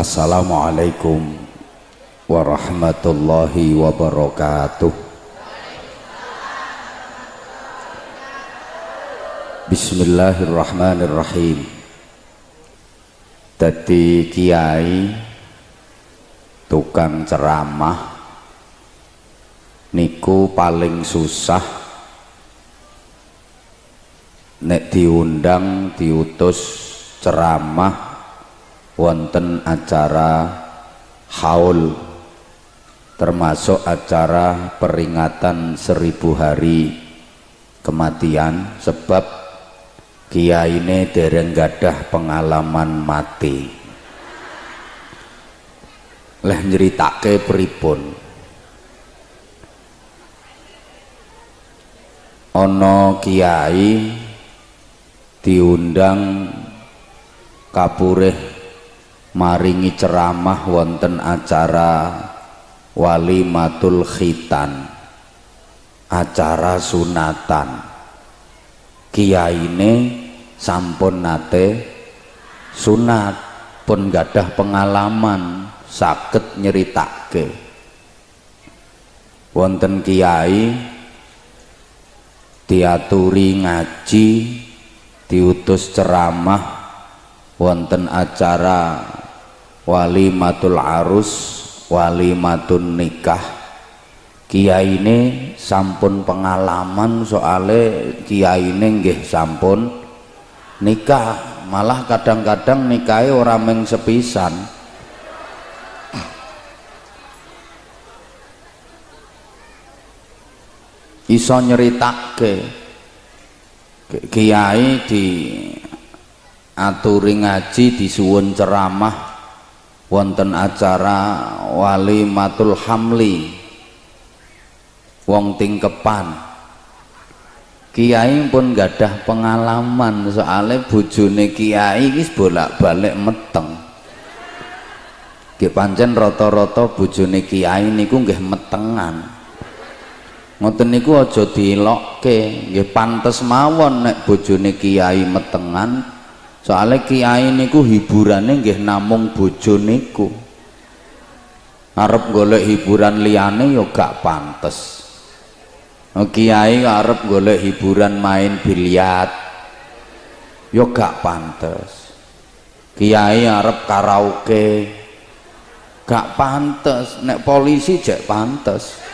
Assalamualaikum warahmatullahi wabarakatuh. Bismillahirrahmanirrahim. Dadi kiai tukang ceramah niku paling susah. Nek diundang diutus ceramah wonten acara haul termasuk acara peringatan seribu hari kematian sebab kiai ini dereng gadah pengalaman mati. Leh nyeritake pripun? Ono kiai diundang kapureh maringi ceramah wonten acara wali matul khitan acara sunatan. Kiai ini sampun nate sunat pun gadah pengalaman sakit nyeritake wonten kiai diaturi ngaji diutus ceramah wonten acara wali matul arus wali matun nikah. Kiai ini sampun pengalaman soale kiai ini nggih sampun. Nikah malah kadang-kadang nikahi orang meng sepisan. Iso nyeritake kiai di aturi ngaji disuwun ceramah wonten acara wali matul hamli. Wong tingkepan. Kiai pun gadah pengalaman soalnya bujune kiai wis bolak-balik meteng. Nggih pancen rata-rata bojone kiai niku nggih metengan. Ngoten niku aja dilokke nggih pantes mawon nek bojone kiai metengan soalnya kiai niku hiburane nggih namung bojo niku. Arep golek hiburan liyane ya gak pantes. Oh, kiai arep golek hiburan main biliar yo gak pantes. Kiai arep karaoke gak pantes. Nek polisi jek pantes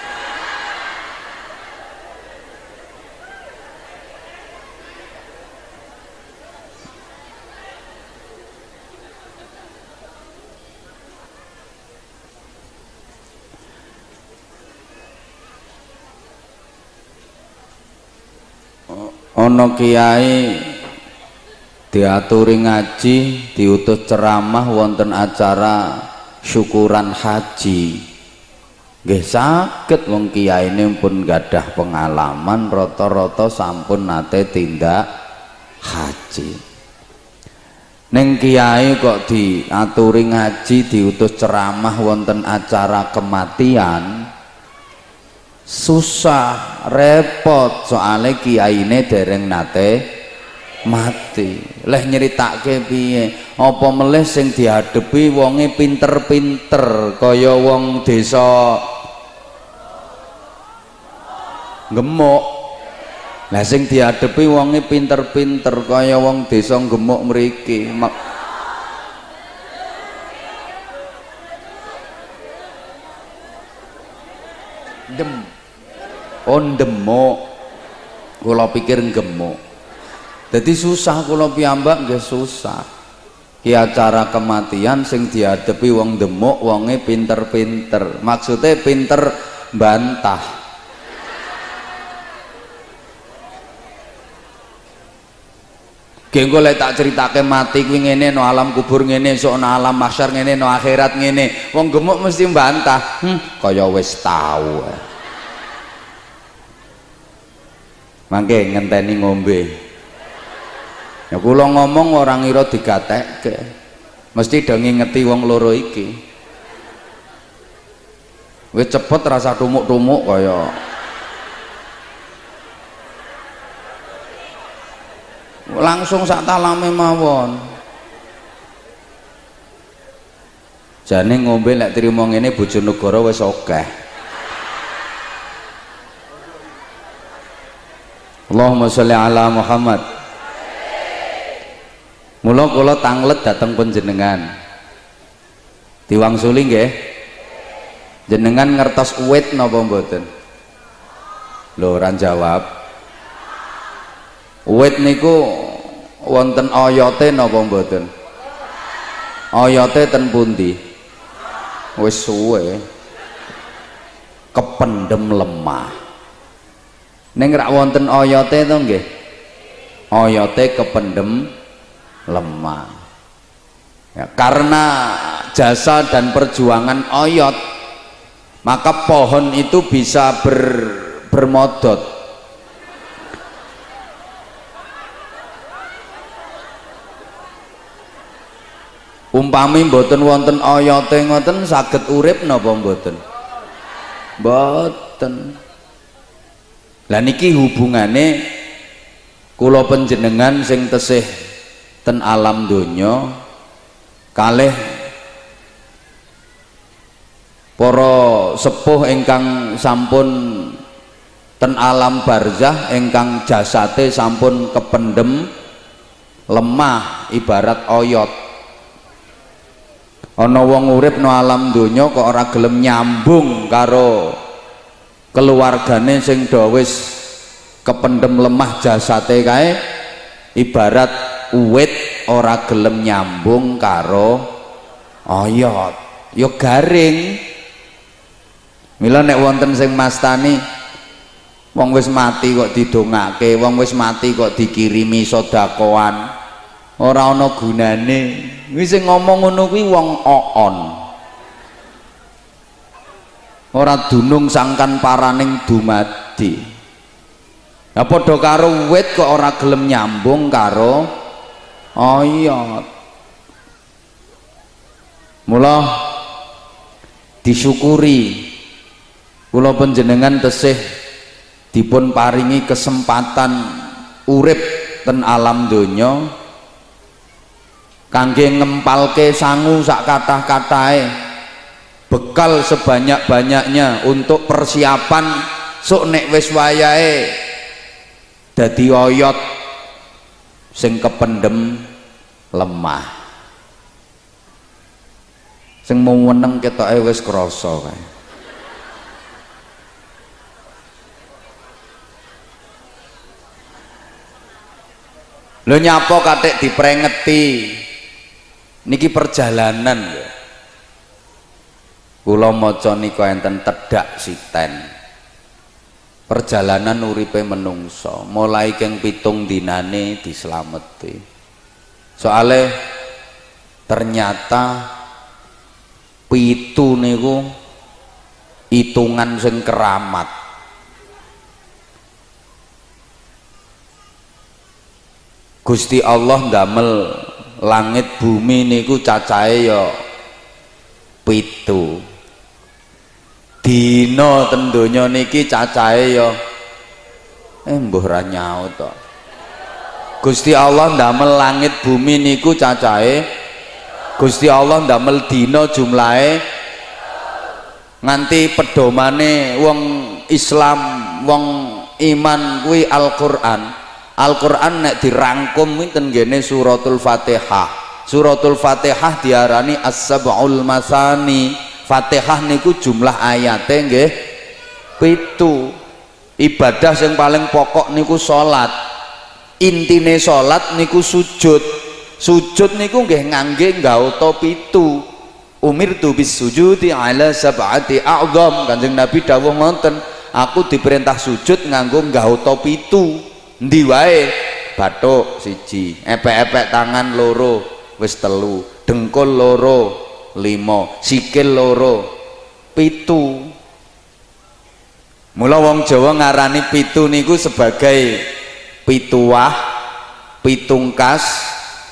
ana kiai diaturi ngaji diutus ceramah wonten acara syukuran haji. Nggih saged wong ini pun gadah pengalaman rata-rata sampun nate tindak haji. Neng kiai kok diaturi ngaji diutus ceramah wonten acara kematian susah repot. Soalnya kiai ini dereng nate mati. Leh nyeritake piye? Apa meleh sing dihadepi wonge pinter-pinter kaya wong desa? Gemuk lah sing dihadepi wonge pinter-pinter kaya wong desa gemuk mriki oh demuk kula pikir gemuk jadi susah kula piyambak nggih susah. Ki acara kematian sing dihadapi wong demuk wonge pinter-pinter. Maksudnya pinter bantah Genggo lek tak ceritake mati kuwi ngene no alam kubur ngene sok no alam mahsyar ngene no akhirat ngene. Wong gemuk mesti bantah hm kaya wis tau mangke ngenteni ngombe. Ya kula ngomong orang ngira digatekke. Mesti do ngingeti wong loro iki. Wis cepet rasa tumuk-tumuk kaya. Langsung sak talame mawon. Jane ngombe lek trimo ngene bojonegoro wis akeh Allahumma sholli ala Muhammad. Mula kula tanglet dateng panjenengan. Diwangsuli nggih. Jenengan ngertos uwit napa mboten? Lho ora jawab uwit niku wonten oyote napa mboten? Oyote ten pundi? Wis suwe. Kependem lemah ning rak wonten oyote to nggih? Oyote kependem lemah. Ya, karena jasa dan perjuangan oyot maka pohon itu bisa ber, bermodot. Umpami mboten wonten oyote ngoten saged urip napa mboten? Mboten lah niki hubungane kula panjenengan sing tesih ten alam donya kalih para sepuh ingkang sampun ten alam barzah ingkang jasate sampun kependem lemah ibarat oyot. Ana wong urip no alam donya kok ora gelem nyambung karo keluargane sing do kependem lemah jasate kae ibarat uwit ora gelem nyambung karo oyot. Ya garing. Mila nek wonten sing mastani wong wis mati kok didongake wong wis mati kok dikirimi sedakoan ora ana gunane. Kuwi sing ngomong ngono kuwi wong oon ora dunung sangkan paraning dumadi. Ya padha karo wit kok ora gelem nyambung karo oyot mula disyukuri. Kula panjenengan tesih dipun paringi kesempatan urip ten alam donya kangge ngempalke sangu sak kathah-kathahe bekal sebanyak-banyaknya untuk persiapan. Sok nek wis wayahe dadi oyot sing kependem lemah. Sing mau meneng ketoke wis krasa kae. Lho nyapo katik diprengeti? Niki perjalanan ya kula maca nika enten tedak siten. Perjalanan uripe menungso mulai keng pitung dinane dislameti soale ternyata pitu niku hitungan sing keramat. Gusti Allah ndamel langit bumi niku cacahe ya pitu dina ten donya niki cacahe ya. Eh mbuh ra nyaut Gusti Allah ndamel langit bumi niku cacahe. Gusti Allah ndamel dina jumlahe. Nganti pedomane wong Islam wong iman kuwi Al-Qur'an. Al-Quran nek dirangkum winten gene suratul Fatihah. Suratul Fatihah diarani as-sab'ul masani Fatihah niku jumlah ayatnya nggih pitu. Ibadah yang paling pokok niku salat intine salat niku sujud. Sujud niku nggih ngangge nggauta pitu. Umirtu bis sujudi ala sab'ati a'zam. Kanjeng Nabi dawuh ngoten aku diperintah sujud nganggo nggauta pitu. Ndi wae? Bathuk siji. Epek-epek tangan loro wis telu. Dengkul loro limo sikil loro pitu. Mula wong Jawa ngarani pitu niku sebagai pituwah pitungkas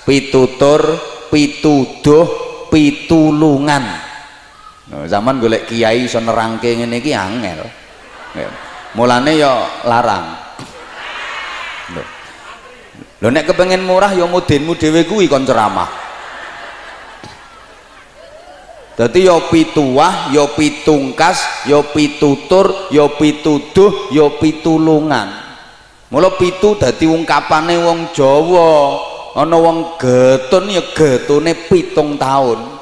pitutur pituduh pitulungan. Nah, zaman golek kiai iso nerangke ngene iki angel. Mulane ya larang. Lho. Nek kepengen murah ya mudinmu dhewe kuwi kon ceramah. Dadi ya pituwah, ya pitungkas, ya pitutur, ya pituduh, ya pitulungan. Mula pitu dadi ungkapane wong Jawa. Ana wong getun ya getune pitung taun.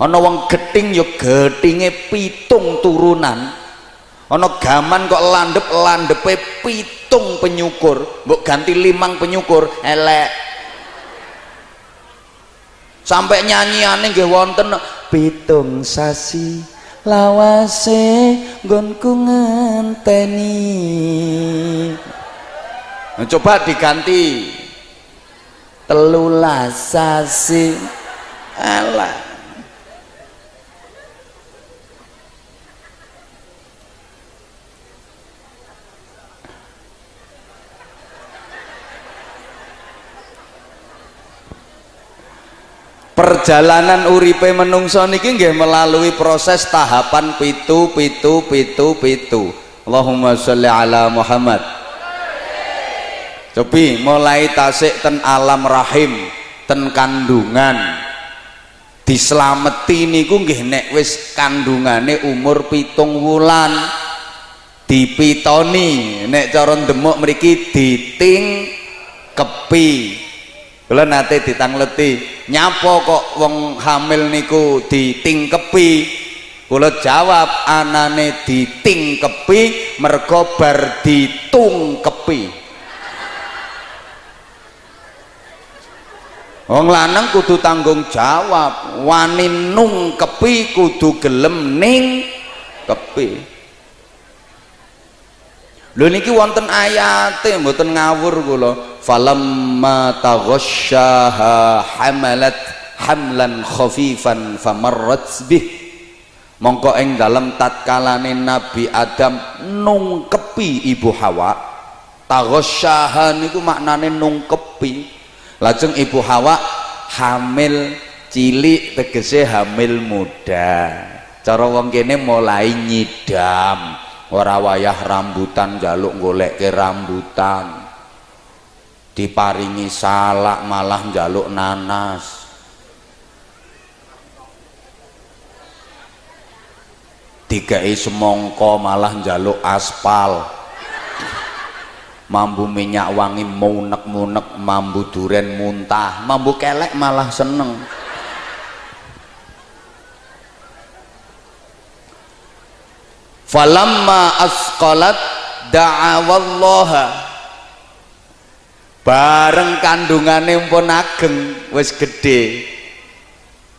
Ana wong geting ya getinge pitung turunan. Ana gaman kok landep landepe pitung penyukur. Mbok ganti limang penyukur elek. Sampai nyanyiane nggih wonten pitung sasi lawase nggonku ngenteni. Nah, coba diganti. Telulas sasi. Alah perjalanan uripe menungso niki nggih melalui proses tahapan pitu pitu pitu pitu. Allahumma sholli ala Muhammad. Cobi mulai tasik ten alam rahim ten kandungan. Dislameti niku nggih nek wis kandungane umur pitung wulan. Dipitoni nek cara demuk mriki diting kepi kula nate ditangleti nyapa kok wong hamil niku ditingkepi? Kula jawab anane ditingkepi mergo bar ditungkepi. Wong lanang kudu tanggung jawab, wani nungkepi kudu gelem ning kepi. Lho niki wonten ayate mboten ngawur kula falamma taghasyaha hamalat hamlan khafifan famarrat bih. Mongko ing dalem tatkalane Nabi Adam nungkepi ibu Hawa. Taghasyaha niku maknane nungkepi. Lajeng ibu Hawa hamil cilik tegese hamil muda. Cara wong kene mulai nyidam. Ora wayah rambutan jaluk golek ke rambutan diparingi salak malah njaluk nanas. Dikai semongko malah njaluk aspal. Mambu minyak wangi munek-munek mambu duren muntah. Mambu kelek malah seneng. Falamma asqalat da'awallaha bareng kandungane pun ageng wis gede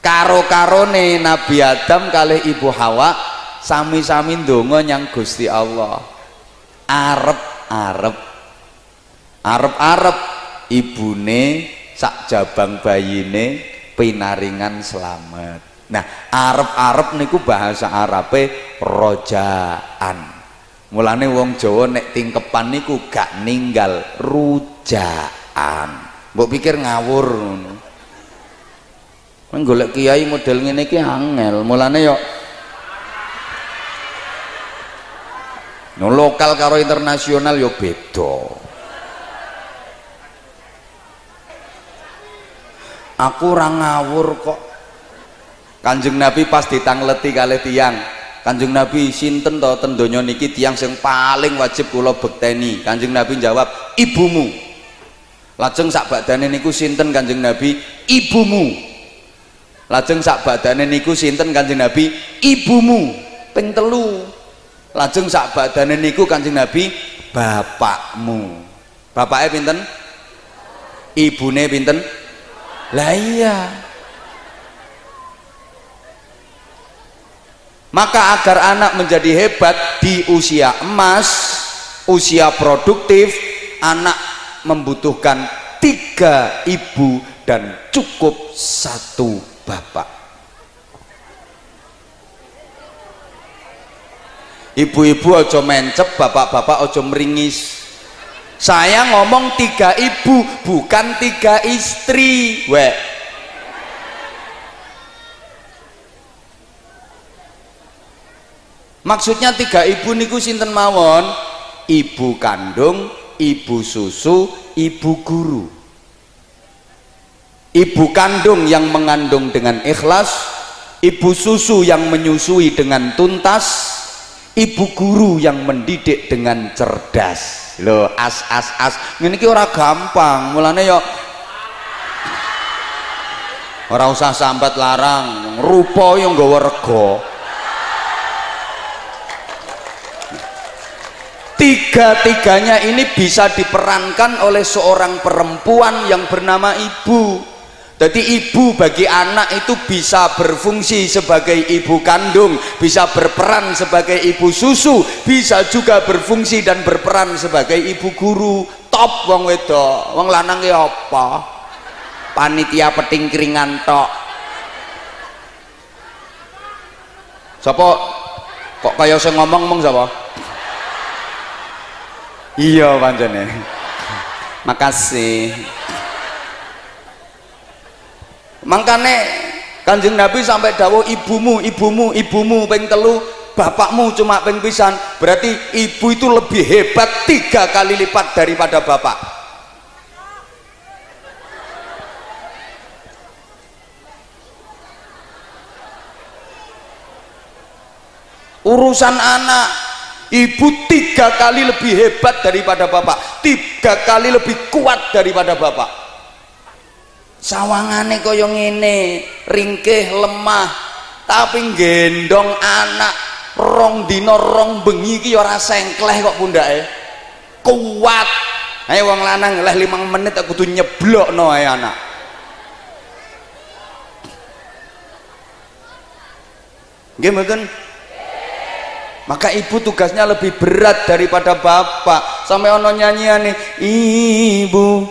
karo-karone Nabi Adam kali Ibu Hawa sami-sami ndonga nyang Gusti Allah. Arep-arep arep-arep ibune sak jabang bayine pinaringan selamat nah arep-arep niku bahasa Arabe rojaan. Mulane wong Jawa nek tingkepan niku gak ninggal rujaan mbok pikir ngawur ngono. Golek kiai model ngene iki angel. Mulane yo no lokal karo internasional yo beda. Aku ora ngawur kok. Kanjeng nabi pas ditangleti kali tiang Kanjeng Nabi sinten to? Ten donya niki tiyang sing paling wajib kula bekteni. Kanjeng Nabi jawab, "Ibumu." Lajeng sak badane niku sinten Kanjeng Nabi? Ibumu. Lajeng sak badane niku sinten Kanjeng Nabi? Ibumu. Ping telu. Lajeng sak badane niku Kanjeng Nabi bapakmu. Bapaknya pinten? Ibune pinten? Lah iya. maka agar anak menjadi hebat di usia emas usia produktif anak membutuhkan tiga ibu dan cukup satu bapak. Ibu-ibu ojo mencep bapak-bapak ojo meringis. Saya ngomong tiga ibu bukan tiga istri weh. Maksudnya tiga ibu niku sinten mawon? Ibu kandung ibu susu ibu guru. Ibu kandung yang mengandung dengan ikhlas ibu susu yang menyusui dengan tuntas ibu guru yang mendidik dengan cerdas. Lo as as as. Ini ora gampang mulane yo. Ora usah sambat larang rupa yang nggawa rego tiga-tiganya ini bisa diperankan oleh seorang perempuan yang bernama ibu. Jadi ibu bagi anak itu bisa berfungsi sebagai ibu kandung bisa berperan sebagai ibu susu bisa juga berfungsi dan berperan sebagai ibu guru. Top wong wedok. Wong lanang ya apa? Panitia peting keringan tok. Siapa kok kayak saya ngomong-ngomong siapa iya pancene. Makasih. Makanya kanjeng nabi sampai dawo ibumu ibumu ibumu peng telu bapakmu cuma peng pisan. Berarti ibu itu lebih hebat tiga kali lipat daripada bapak. Urusan anak ibu tiga kali lebih hebat daripada bapak. Tiga kali lebih kuat daripada bapak. Sawangane kaya ngene ringkih lemah tapi gendong anak rong dino rong bengi iki ora sengkleh kok pundake. Kuat. Ayo wong lanang leh limang menit aku tuh nyeblok no ae anak. Mboten maka ibu tugasnya lebih berat daripada bapak. Sampai ono nyanyian nih ibu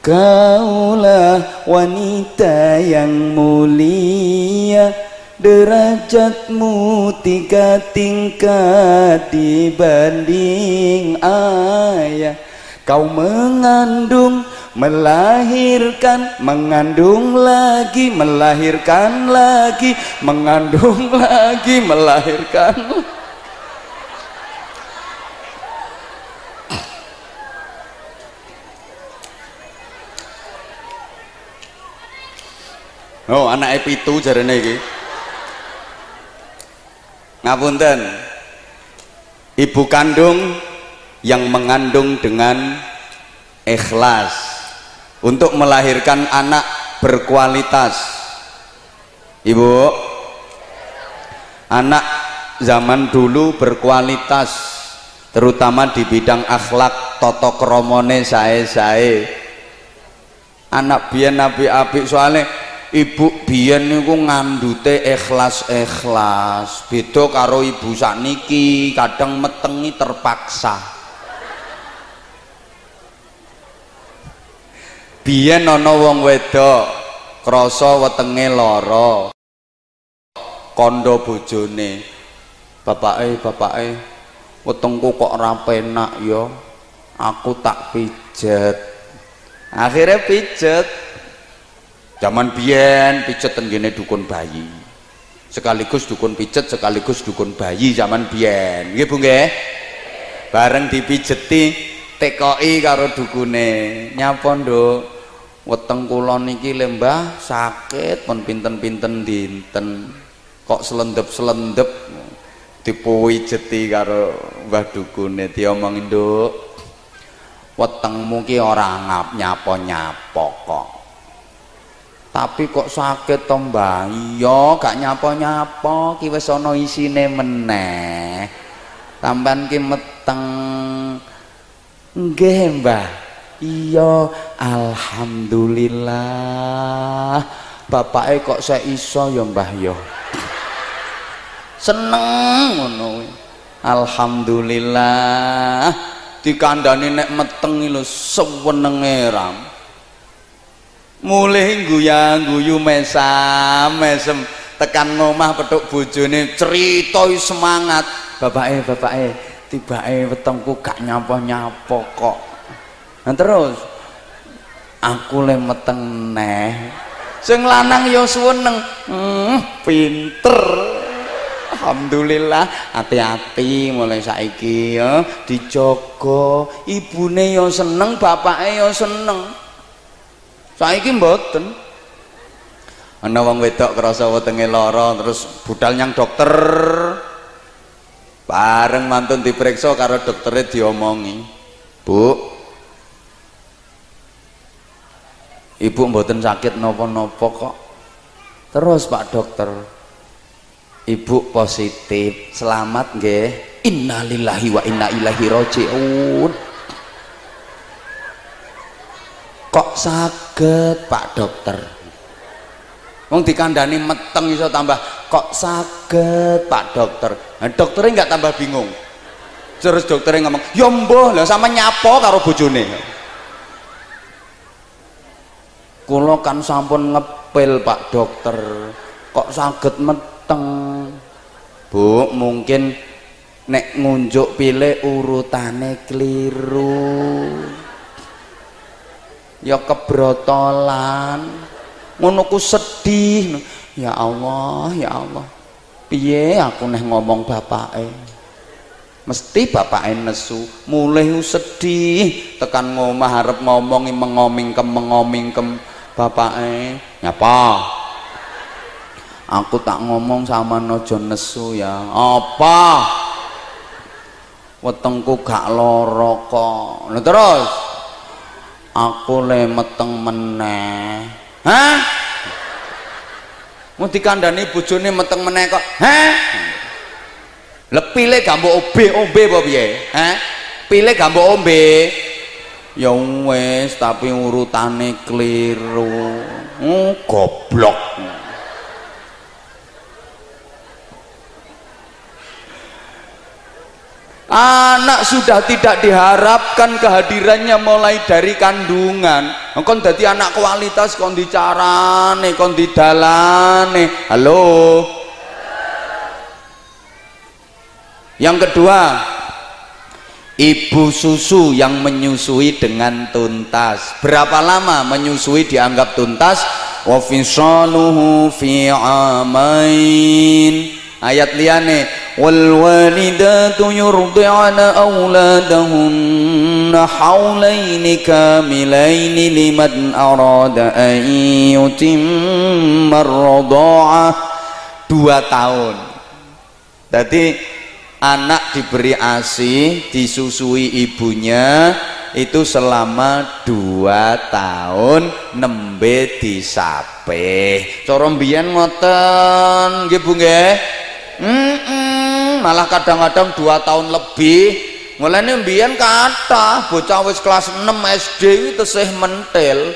kaulah wanita yang mulia. Derajatmu tiga tingkat dibanding ayah. Kau mengandung melahirkan mengandung lagi melahirkan lagi mengandung lagi melahirkan lagi Oh, anak pitu jarene iki. Ngapunten. Ibu kandung yang mengandung dengan ikhlas untuk melahirkan anak berkualitas. Ibu, anak zaman dulu berkualitas terutama di bidang akhlak toto kromone sae-sae anak biyen nabi apik soalnya ibu biyen niku ngandute ikhlas-ikhlas. Beda karo ibu sakniki kadang metengi terpaksa. Biyen ana wong wedok krasa wetenge lara. Kandha bojone bapake bapake wetengku kok ora penak ya? Aku tak pijet. Akhirnya pijet zaman biyen pijet tenggene dukun bayi. Sekaligus dukun pijet sekaligus dukun bayi zaman biyen. Nggih Bu nggih? Bareng dipijeti TKI karo dukune. Nyapa nduk? Weteng kula niki lembah sakit pun pinten-pinten dinten. Kok selendep-selendep dipuwijeti karo Mbah dukune. Diomongin nduk. Wetengmu ki ora ngap nyapa-nyapa kok tapi kok sakit to mbah iya gak nyapa-nyapa ki wis ana isine meneh. Sampean ki meteng. Nggih mbah. Iya alhamdulillah. Bapake kok saya iso ya mbah ya seneng ngono alhamdulillah. Dikandani nek meteng lho sewenenge ram mulai guyang guyu mesam mesem. Tekan ngomah petuk bojone cerita semangat. Bapake bapake tibake wetengku gak nyapa-nyapa kok. Nah terus aku le meteng neh. Sing lanang ya seneng hmm, pinter. Alhamdulillah hati-hati mulai saiki ya dijogo ibune ya seneng bapake ya seneng saiki mboten. Ana wong wedok krasa wetenge lara terus budal nyang dokter. Bareng mantun diperiksa karo dokternya diomongi. Bu. Ibu mboten sakit nopo-nopo kok. Terus pak dokter. Ibu positif. Selamat nggih. Innalillahi wa inna ilaihi rajiun kok sakit pak dokter? Wong dikandani meteng iso tambah kok sakit pak dokter? Nah, dokternya nggak tambah bingung. Terus dokternya ngomong ya mbah lah sama nyapo karo bojone? Kula kan sampun ngepil pak dokter. Kok sakit meteng? Bu mungkin nek ngunjuk pilih urutane keliru ya kebrotolan. Ngono ku sedih. Ya Allah ya Allah. Piye aku neh ngomong bapake? Mesti bapake nesu. Mulai sedih. Tekan ngomah harap ngomongi mengomingkem mengomingkem bapake nyapa aku tak ngomong sama nojo nesu ya. Apa? Wetengku gak loro kok. Terus aku le meteng meneh. Hah? Mau dikandani bojone meteng meneh kok. Hah? Le pile gak mbok obe obe apa piye? Hah? Pile gak mbok ombe. Ya wis tapi urutane keliru. Oh, goblok anak sudah tidak diharapkan kehadirannya mulai dari kandungan. Kon jadi anak kualitas kon dicarane kon didalane halo? Yang kedua ibu susu yang menyusui dengan tuntas. Berapa lama menyusui dianggap tuntas? Wa fisaluhu fi amain. Ayat liane walidatu yurdi'na auladahunna haulaini kamilaini liman arada an yutimma ar dua tahun. Jadi anak diberi ASI disusui ibunya itu selama dua tahun nembe disape cara mbiyen ngoten nggih Bu mm -mm, malah kadang-kadang dua tahun lebih. Mulai mbiyen kata bocah wis kelas 6 SD itu tesih mentil.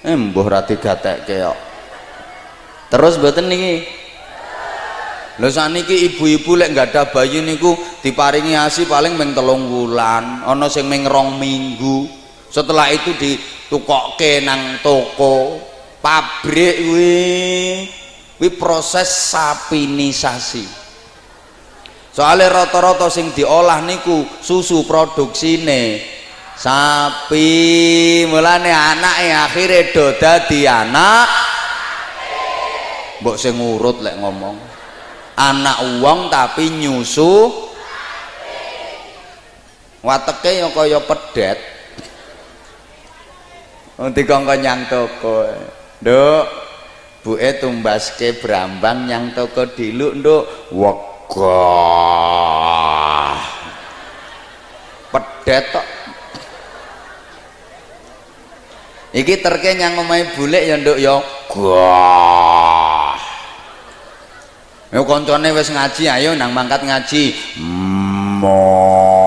Eh mbuh rati gatek kok. Terus mboten niki? Lho saniki ibu-ibu lek ada bayi niku diparingi asi paling meng telung wulan ana sing minggu setelah itu ditukokke nang toko pabrik kuwi kuwi proses sapinisasi. Soalnya rata-rata sing diolah niku susu produksine. Sapi mulane anak ya akhirnya do dadi anak. Mbok sing ngurut lek ngomong. Anak uang tapi nyusu. Wateke ya kaya pedet nanti kongko nyang toko. Nduk buke tumbaske brambang nyang toko diluk nduk. Wegah. Pedet tok. Iki terke yang ngomai bulek ya nduk ya. Gah ya koncone ngaji ayo nang mangkat ngaji. Mo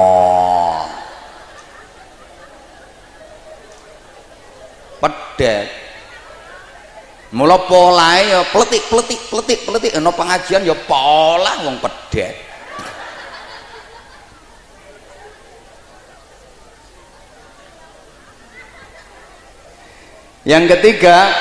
pedet mula polae ya pletik pletik pletik pletik. Ana pengajian ya pola wong pedet yang ketiga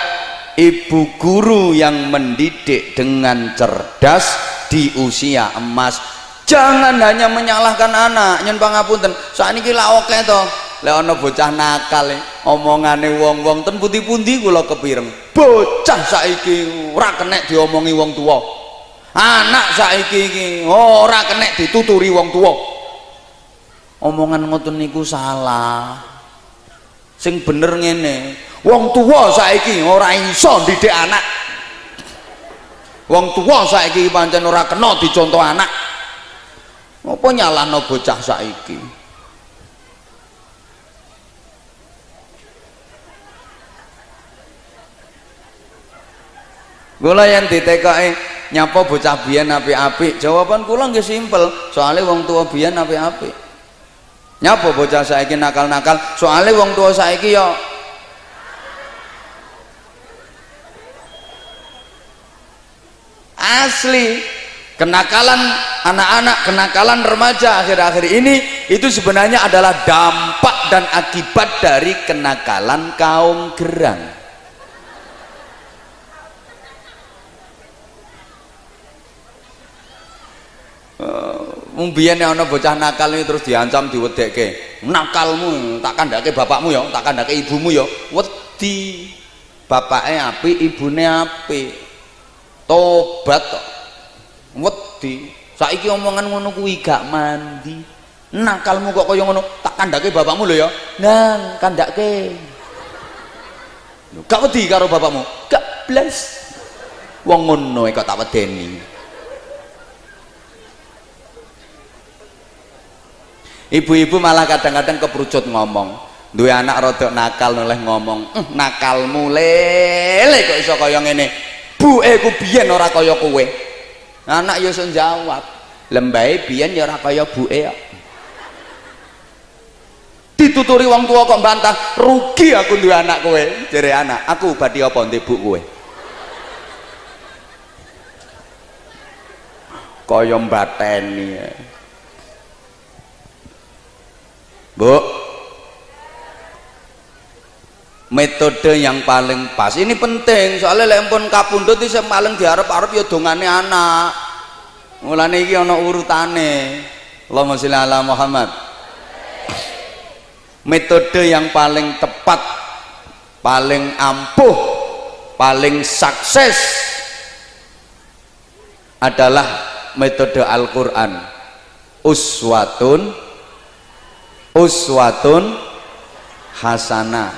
ibu guru yang mendidik dengan cerdas di usia emas. Jangan hanya menyalahkan anak nyen pangapunten saat ini lah oke toh lek ana bocah nakal e, omongane wong-wong ten pundi-pundi kula kepireng. Bocah saiki ora kenek diomongi wong tua anak saiki iki ora kenek dituturi wong tua omongan ngoten niku salah. Sing bener ngene wong tua saiki ora iso didik anak. Wong tua saiki pancen ora kena dicontoh anak. Apa nyalahno bocah saiki Kula yang ditekoki nyapa bocah biyen apik-apik. Jawaban kula nggih simpel, soalnya wong tua biyen apik-apik. Nyapa bocah saiki nakal-nakal, soalnya wong tua saiki ya asli kenakalan anak-anak kenakalan remaja akhir-akhir ini itu sebenarnya adalah dampak dan akibat dari kenakalan kaum gerang Mumbiyen nek ana bocah nakal ini terus diancam diwedekke. Nakalmu tak kandhake bapakmu ya, tak kandhake ibumu ya. Wedi. Bapake apik, ibune apik. Tobat kok. Wedi. Saiki omongan ngono kuwi gak mandi. Nakalmu kok kaya ngono, tak kandhake bapakmu lho ya. Nang, kandhake. Gak wedi karo bapakmu. Gak blas. Wong ngono kok tak wedeni. Ibu-ibu malah kadang-kadang kebrucut ngomong. Dua anak rodok nakal noleh ngomong eh, nakalmu lele kok iso kaya ngene. Bu eh ku ora kaya kowe. Anak yo iso jawab lembahe biyen ya ora kaya bu ya dituturi wong tua kok bantah rugi aku duwe anak kowe. Jere anak aku badhe apa ndek bu kowe? Kaya mbateni ya. Bu. Metode yang paling pas. Ini penting soalnya lempun kapundut itu paling diharap-harap ya dongane anak. Mulane iki ana urutane. Allahumma sholli ala Muhammad. Metode yang paling tepat paling ampuh paling sukses adalah metode Al-Quran. Uswatun uswatun hasanah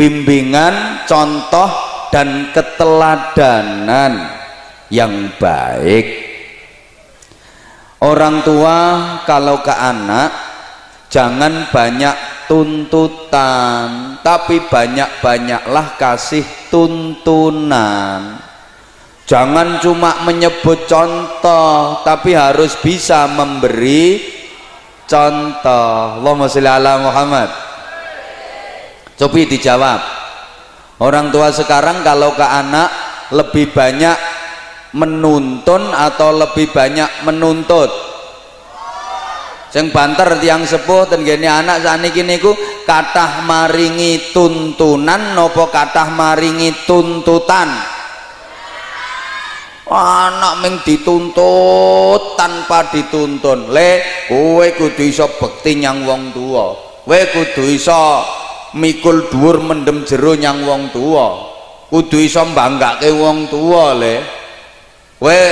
bimbingan contoh dan keteladanan yang baik. Orang tua kalau ke anak jangan banyak tuntutan tapi banyak-banyaklah kasih tuntunan. Jangan cuma menyebut contoh tapi harus bisa memberi contoh Allahumma sholli ala Muhammad. Coba dijawab. Orang tua sekarang kalau ke anak lebih banyak menuntun atau lebih banyak menuntut? Sing banter tiang sepuh dan gini anak saat ini ku katah maringi tuntunan nopo katah maringi tuntutan anak ming dituntut tanpa dituntun. Le kowe kudu iso bekti nyang wong tua kowe kudu iso mikul dhuwur mendem jero nyang wong tua kudu iso mbanggake wong tua le. Kowe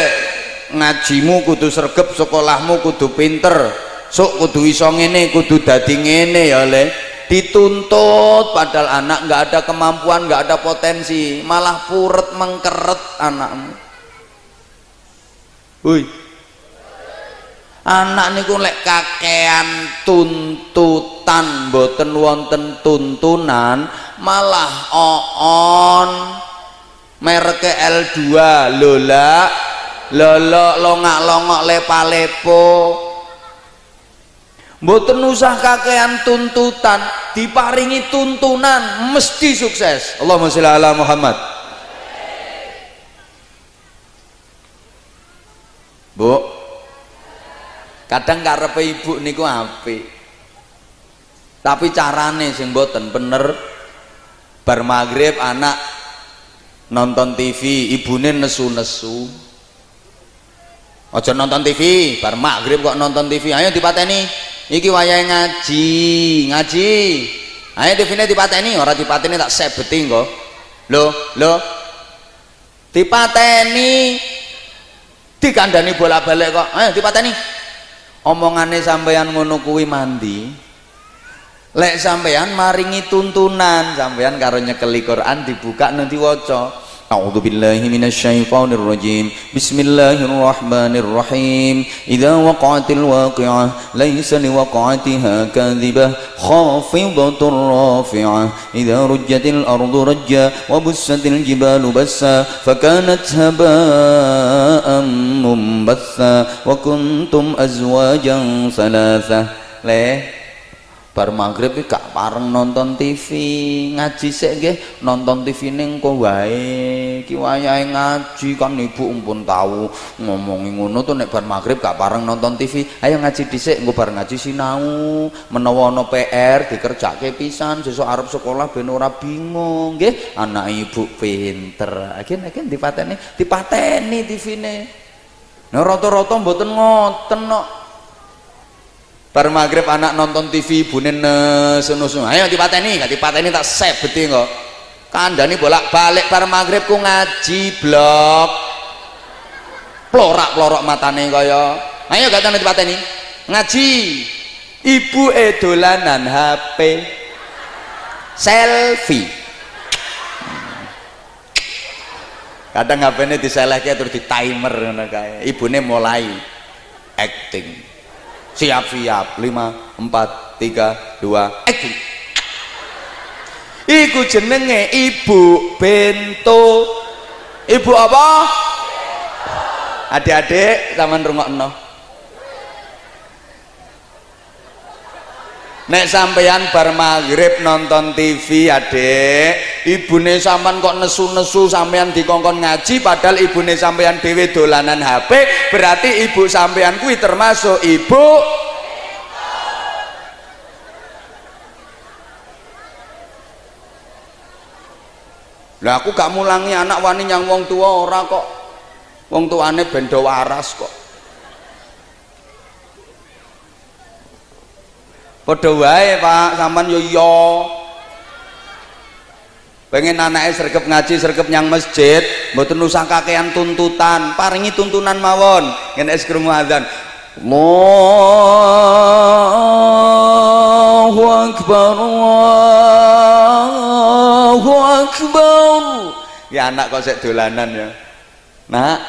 ngajimu kudu sregep sekolahmu kudu pinter. Sok kudu iso ngene kudu dadi ngene ya le. Dituntut padahal anak nggak ada kemampuan nggak ada potensi. Malah puret mengkeret anakmu Hui. Anak niku lek kakean tuntutan boten wonten tuntunan malah oon merek L2 lola lolo longak-longok lepa-lepo Mboten usah kakean tuntutan, diparingi tuntunan mesti sukses. Allahumma sholli ala Muhammad. Bu. Kadang karepe ibu niku apik. Tapi carane sing mboten bener bar maghrib anak nonton TV, ibune nesu-nesu. Aja nonton TV, bar maghrib kok nonton TV. Ayo dipateni. Iki wayahe ngaji, ngaji. Ayo TV-ne dipateni, ora dipateni tak sebeti kok. Lho, lho. Dipateni dikandani bolak-balik kok. Ayo dipateni. Omongane sampeyan ngono kuwi mandi. Lek sampeyan maringi tuntunan sampeyan karo nyekeli Quran dibuka nanti waca أعوذ بالله من الشيطان الرجيم. بسم الله الرحمن الرحيم. إذا وقعت الواقعة ليس لوقعتها كاذبة. خافضة رافعة. إذا رجت الأرض رجا وبست الجبال بسا فكانت هباء منبثا وكنتم أزواجا ثلاثة. ليه؟ Bar maghrib iki gak pareng nonton TV ngaji sik nggih nonton TV ning engko wae. Iki wayahe ngaji kan ibu umpun tahu ngomongi ngono tuh nek bar maghrib gak pareng nonton TV ayo ngaji dhisik engko bar ngaji sinau. Menawa ana PR dikerjake pisan sesuk arep sekolah ben ora bingung nggih. Anak ibu pinter. Agen agen dipateni dipateni TV-ne Nah rata-rata mboten ngoten kok. No bar maghrib anak nonton TV ibune nesu-nesu. Ayo dipateni gak dipateni tak sebeti kok. Kandhani bolak-balik bar maghrib ku ngaji blok. Plorak-plorok matane kaya. Ayo gak tani dipateni. Ngaji. Ibu edolanan HP selfie. Kadang HP ini diselehke terus di timer ngono kae. Mulai acting siap-siap 5 4 3 2 action. Iku jenenge ibu bento. Ibu apa? Adik-adik zaman rungokno nek sampeyan bar maghrib nonton TV adik ibune sampean kok nesu-nesu sampeyan dikongkon ngaji padahal ibune sampeyan dhewe dolanan HP berarti ibu sampeyan kuwi termasuk ibu. Lah aku gak mulangi anak wani yang wong tua ora kok. Wong tuane bendo waras kok padha wae Pak. Sampean yo yo pengen anaknya sergap ngaji sergap nyang masjid mboten usah kakean tuntutan. Paringi tuntunan mawon. Ngene es krungu azan Allahu akbar Allahu akbar. Ya anak kok sik dolanan ya. Nak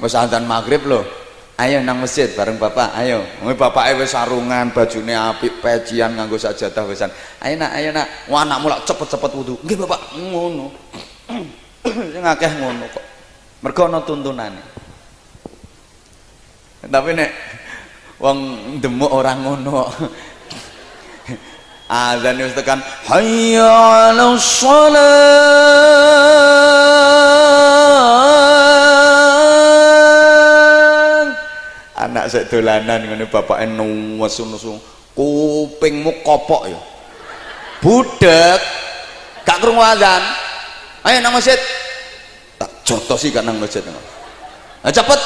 wis azan maghrib loh ayo nang masjid bareng bapak ayo. Bapak wis sarungan bajune apik pecian nganggo sajadah wisan ayo nak ayo nak. Wah anakmu lak cepet-cepet wudu. Nggih bapak. Ngono. Sing ngono kok. Mergo ana tuntunane. Tapi nek wong demuk orang ngono azan wis tekan hayya 'alas anak sik dolanan ngene bapake nuwes-nusu kupingmu kopok ya. Budek. Gak krungu azan. Ayo nang masjid. Tak jotosi gak nang masjid. Nah, cepet.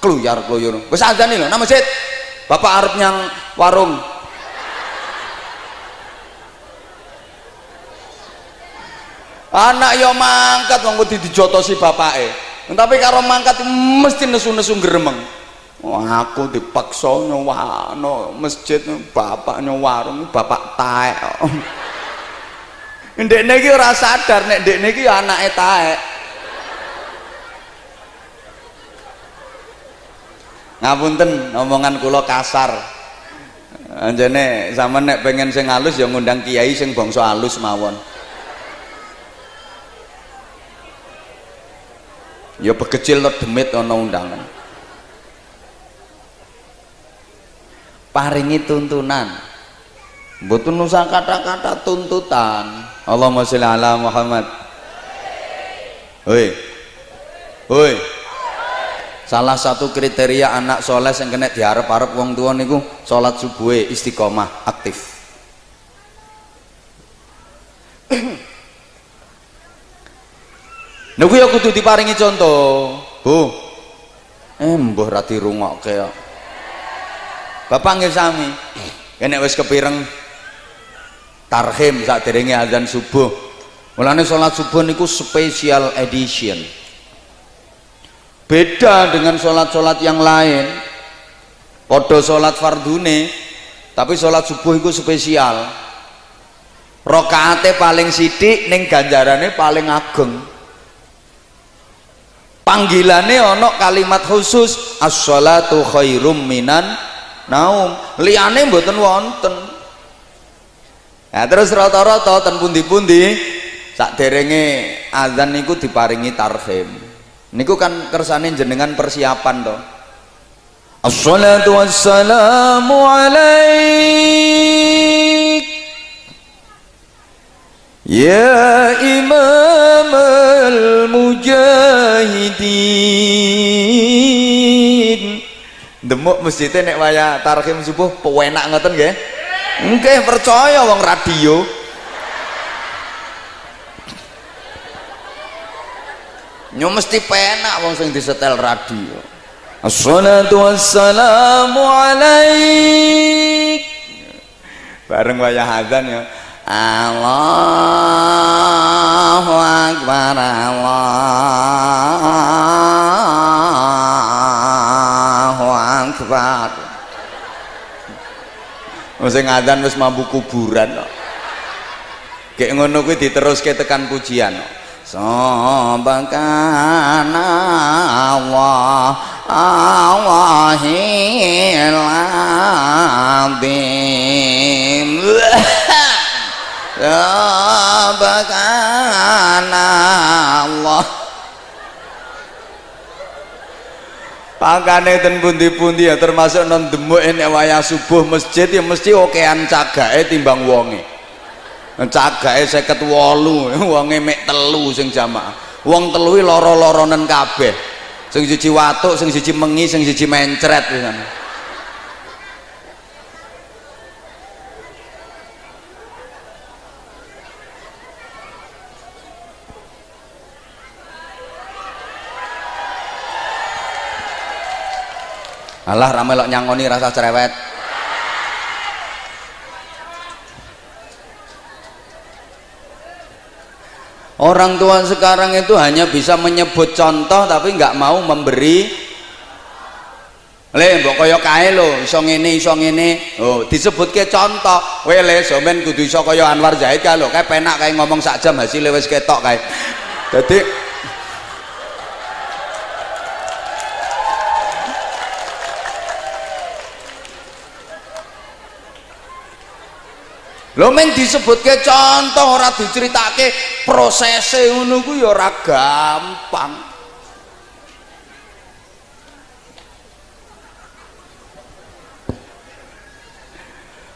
Keluyar keluyur wis azan lho nang masjid. Bapak arep nyang warung. Anak yo mangkat wong dijotosi bapake. Tapi karo mangkat mesti nesu-nesu gremeng Wah, aku dipaksa nyowano masjid bapaknya warung bapak taek. Ndek niki ora sadar nek ndek niki ya anake taek. Ngapunten omongan kula kasar. Anjene zaman nek pengen sing halus ya ngundang kiai sing bangsa halus mawon. Ya bekecil demit ana undangan. Paringi tuntunan butuh nusa kata-kata tuntutan Allahumma sholli ala Muhammad Hoi Hoi salah satu kriteria anak soleh yang kena diharap-harap wong tua niku sholat subuh istiqomah aktif Niku ya kudu diparingi contoh. Bu. Eh mbah ra dirungokke kok. Bapak nggih sami. Kene wis kepireng tarhim derenge azan subuh. Mulane sholat subuh niku special edition. Beda dengan sholat-sholat yang lain. padha salat fardune tapi salat subuh itu spesial rokaate paling sidik ning ganjarane paling ageng panggilannya ono kalimat khusus as-sholatu khairum minan naum. Liane mboten wonten. Nah terus rata-rata ten pundi-pundi sak derenge azan niku diparingi tarhim. Niku kan kersane jenengan persiapan to. Assalatu wassalamu alaik. Ya Imam al-mujahidin Demuk masjidnya nek waya tarhim subuh pewenak ngoten nggih? Nggih percaya wong radio. Nyo mesti penak wong sing disetel radio. Assalatu wassalamu alaik. Bareng wayah azan ya. Allahu Akbar Allahu Akbar Sing azan wis mampu kuburan kok. Kayak ngono kuwi diteruske tekan pujian kok. Sabakana Allah Allahil Azim Sabakana Allah Pakane ten pundi-pundi ya termasuk non demuk enek wayah subuh masjid ya mesti okean cagake timbang wonge. Cagake 58 wonge mek telu sing jamaah. Wong telu loro-loronen kabeh. Sing siji watuk sing siji mengi sing siji mencret Alah ramelok nyangoni rasa cerewet. Orang tua sekarang itu hanya bisa menyebut contoh tapi nggak mau memberi. Le mbok kaya kae lho iso ngene iso ngene. Oh disebutke contoh. Kowe le sampean kudu iso kaya Anwar Zaid kae lho. Kae penak kae ngomong sak jam hasil wis ketok kae. Dadi Lho men disebutke contoh ora diceritake prosese ngono ku ya ora gampang.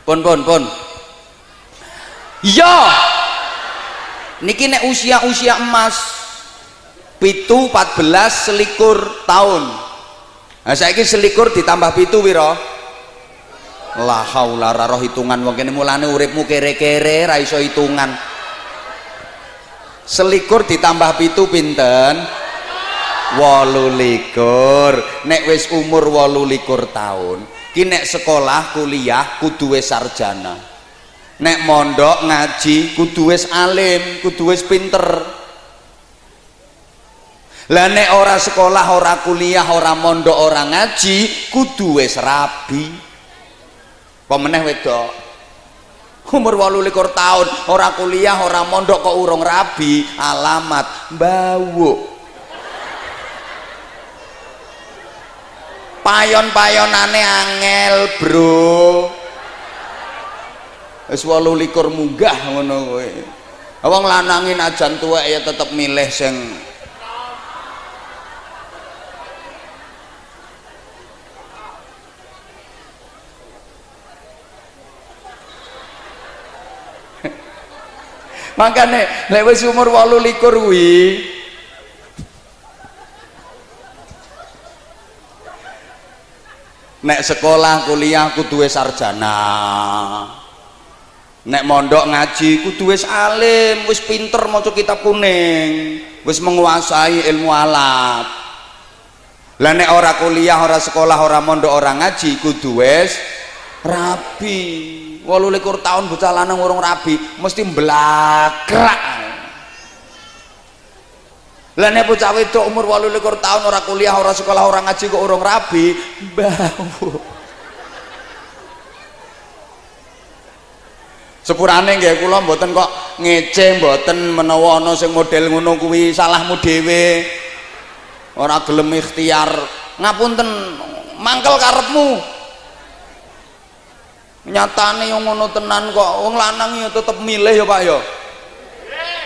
Pun pun pun. Iya. Niki nek usia-usia emas pitu 14 selikur tahun. Nah saiki selikur ditambah pitu wiro la haula hitungan wong kene mulane uripmu kere-kere ra iso hitungan. Selikur ditambah pitu pinten? Wolu likur nek wis umur wolu likur tahun ki nek sekolah kuliah kudu wis sarjana. Nek mondok ngaji kudu wis alim kudu wis pinter. Lah nek ora sekolah ora kuliah ora mondok ora ngaji kudu wis rabi pemeneh wedok. Umur walu likur tahun orang kuliah orang mondok kok urung rabi. Alamat bau payon-payonane angel bro. Wis walu likur munggah ngono kowe wong lanangin ajan tuwek ya tetep milih sing makanya lek wis umur 28 kuwi nek sekolah kuliah kudu sarjana. Nek mondok ngaji kudu wis alim wis pinter maca kitab kuning wis menguasai ilmu alat lah nek ora kuliah ora sekolah ora mondok ora ngaji kudu wis rapi walulikur tahun bocah lanang urung rabi mesti mblakrak lah nek bocah wedok umur walulikur tahun orang kuliah orang sekolah orang ngaji kok urung rabi bau sepurane nggih kula mboten kok ngece mboten menawa ana sing model ngono kuwi salahmu dhewe. Ora gelem ikhtiar. Ngapunten mangkel karepmu. Nyatane yang ngono tenan kok. Wong lanang ya tetep milih ya Pak ya.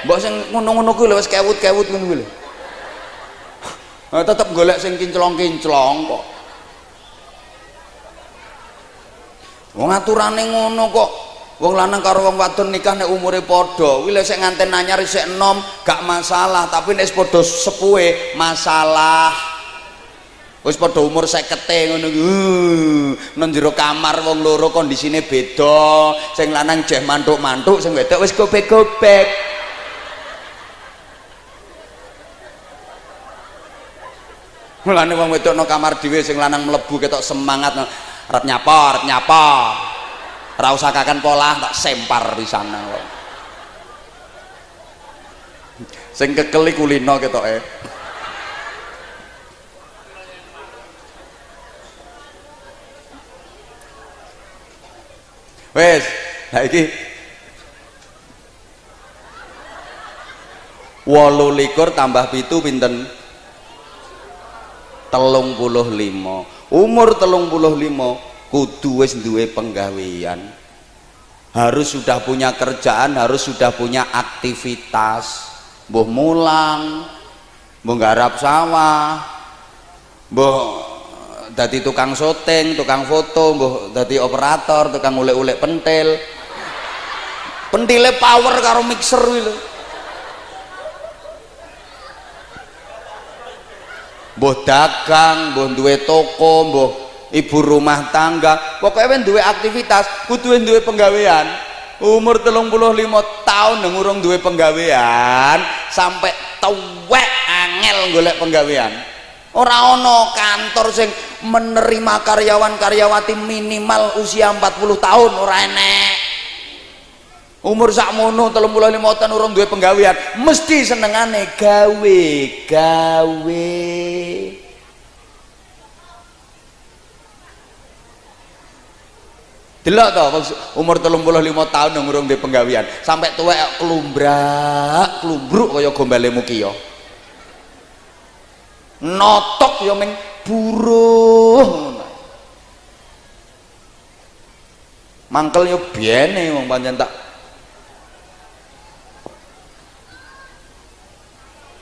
Mbok sing ngono-ngono kuwi wis kewut-kewut ngono kuwi lho. Tetep golek sing kinclong-kinclong kok. Wong aturane ngono kok. Wong lanang karo wong wadon nikah nek umure padha. Kuwi lek sik nganten anyar isih enom gak masalah. Tapi nek padha sepuhe masalah wis padha umur 50 ngono ki nang jero kamar wong loro kondisine beda. Sing lanang jeh mantuk-mantuk sing wedok wis gobek-gobek. Mulane wong wedok nang kamar dhewe sing lanang mlebu ketok semangat arep nyapa arep ora usah kakan pola tak sempar di sana sing kekeli kulino ketoke wes nah iki wolu likur tambah pitu pinten? Telung puluh limo umur telung puluh limo kudu wis duwe penggawean. Harus sudah punya kerjaan harus sudah punya aktivitas. Mbuh mulang mbuh garap sawah mbuh dadi tukang syuting tukang foto mbuh dadi operator tukang ulek-ulek pentil. Pentile power karo mixer lho. Mbuh dagang mbuh duwe toko mbuh ibu rumah tangga. Pokoknya duwe aktivitas kudu duwe penggawean. Umur telung puluh lima tahun yang urung duwe penggawean sampai tuwek angel golek penggawean ora ono kantor sing menerima karyawan karyawati minimal usia 40 tahun ora enek. Umur sakmono lima tahun urung duwe penggawean. Mesti senengane gawe gawe. Delok to umur 35 tahun urung di penggawean. Sampai tuwek kelumbrak kelumbruk kaya gombale mukiyo notok ya ming. Buruh mangkel yo biene wong pancen tak.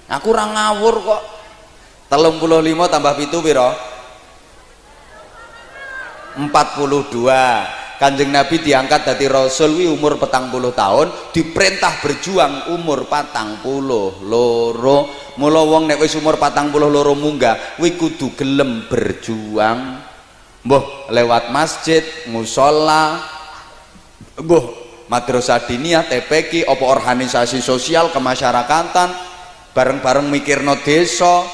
Aku ora ngawur kok. 35 tambah pitu piro? 42 Kanjeng Nabi diangkat dari Rasul wi umur petang puluh tahun diperintah berjuang umur patang puluh loro. Mula wong nek wis umur patang puluh loro munggah wi kudu gelem berjuang. Mbuh lewat masjid musola mbuh madrasah diniyah TPQ opo organisasi sosial kemasyarakatan bareng-bareng mikirno desa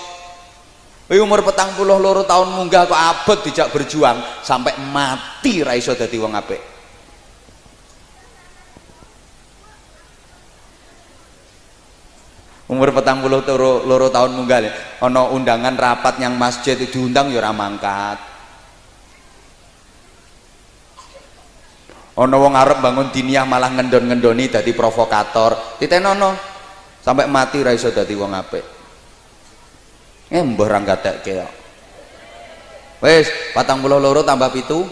umur petang puluh loro tahun munggah kok abot dijak berjuang sampai mati ra iso dadi wong. Umur petang puluh loro, loro tahun munggah ana undangan rapat yang masjid diundang ya mangkat. Ana wong arep bangun diniyah malah ngendon-ngendoni dadi provokator. Titenono sampai mati ra iso dadi wong eh mbah ra gatekke kok. Wis patang puluh loro tambah pitu.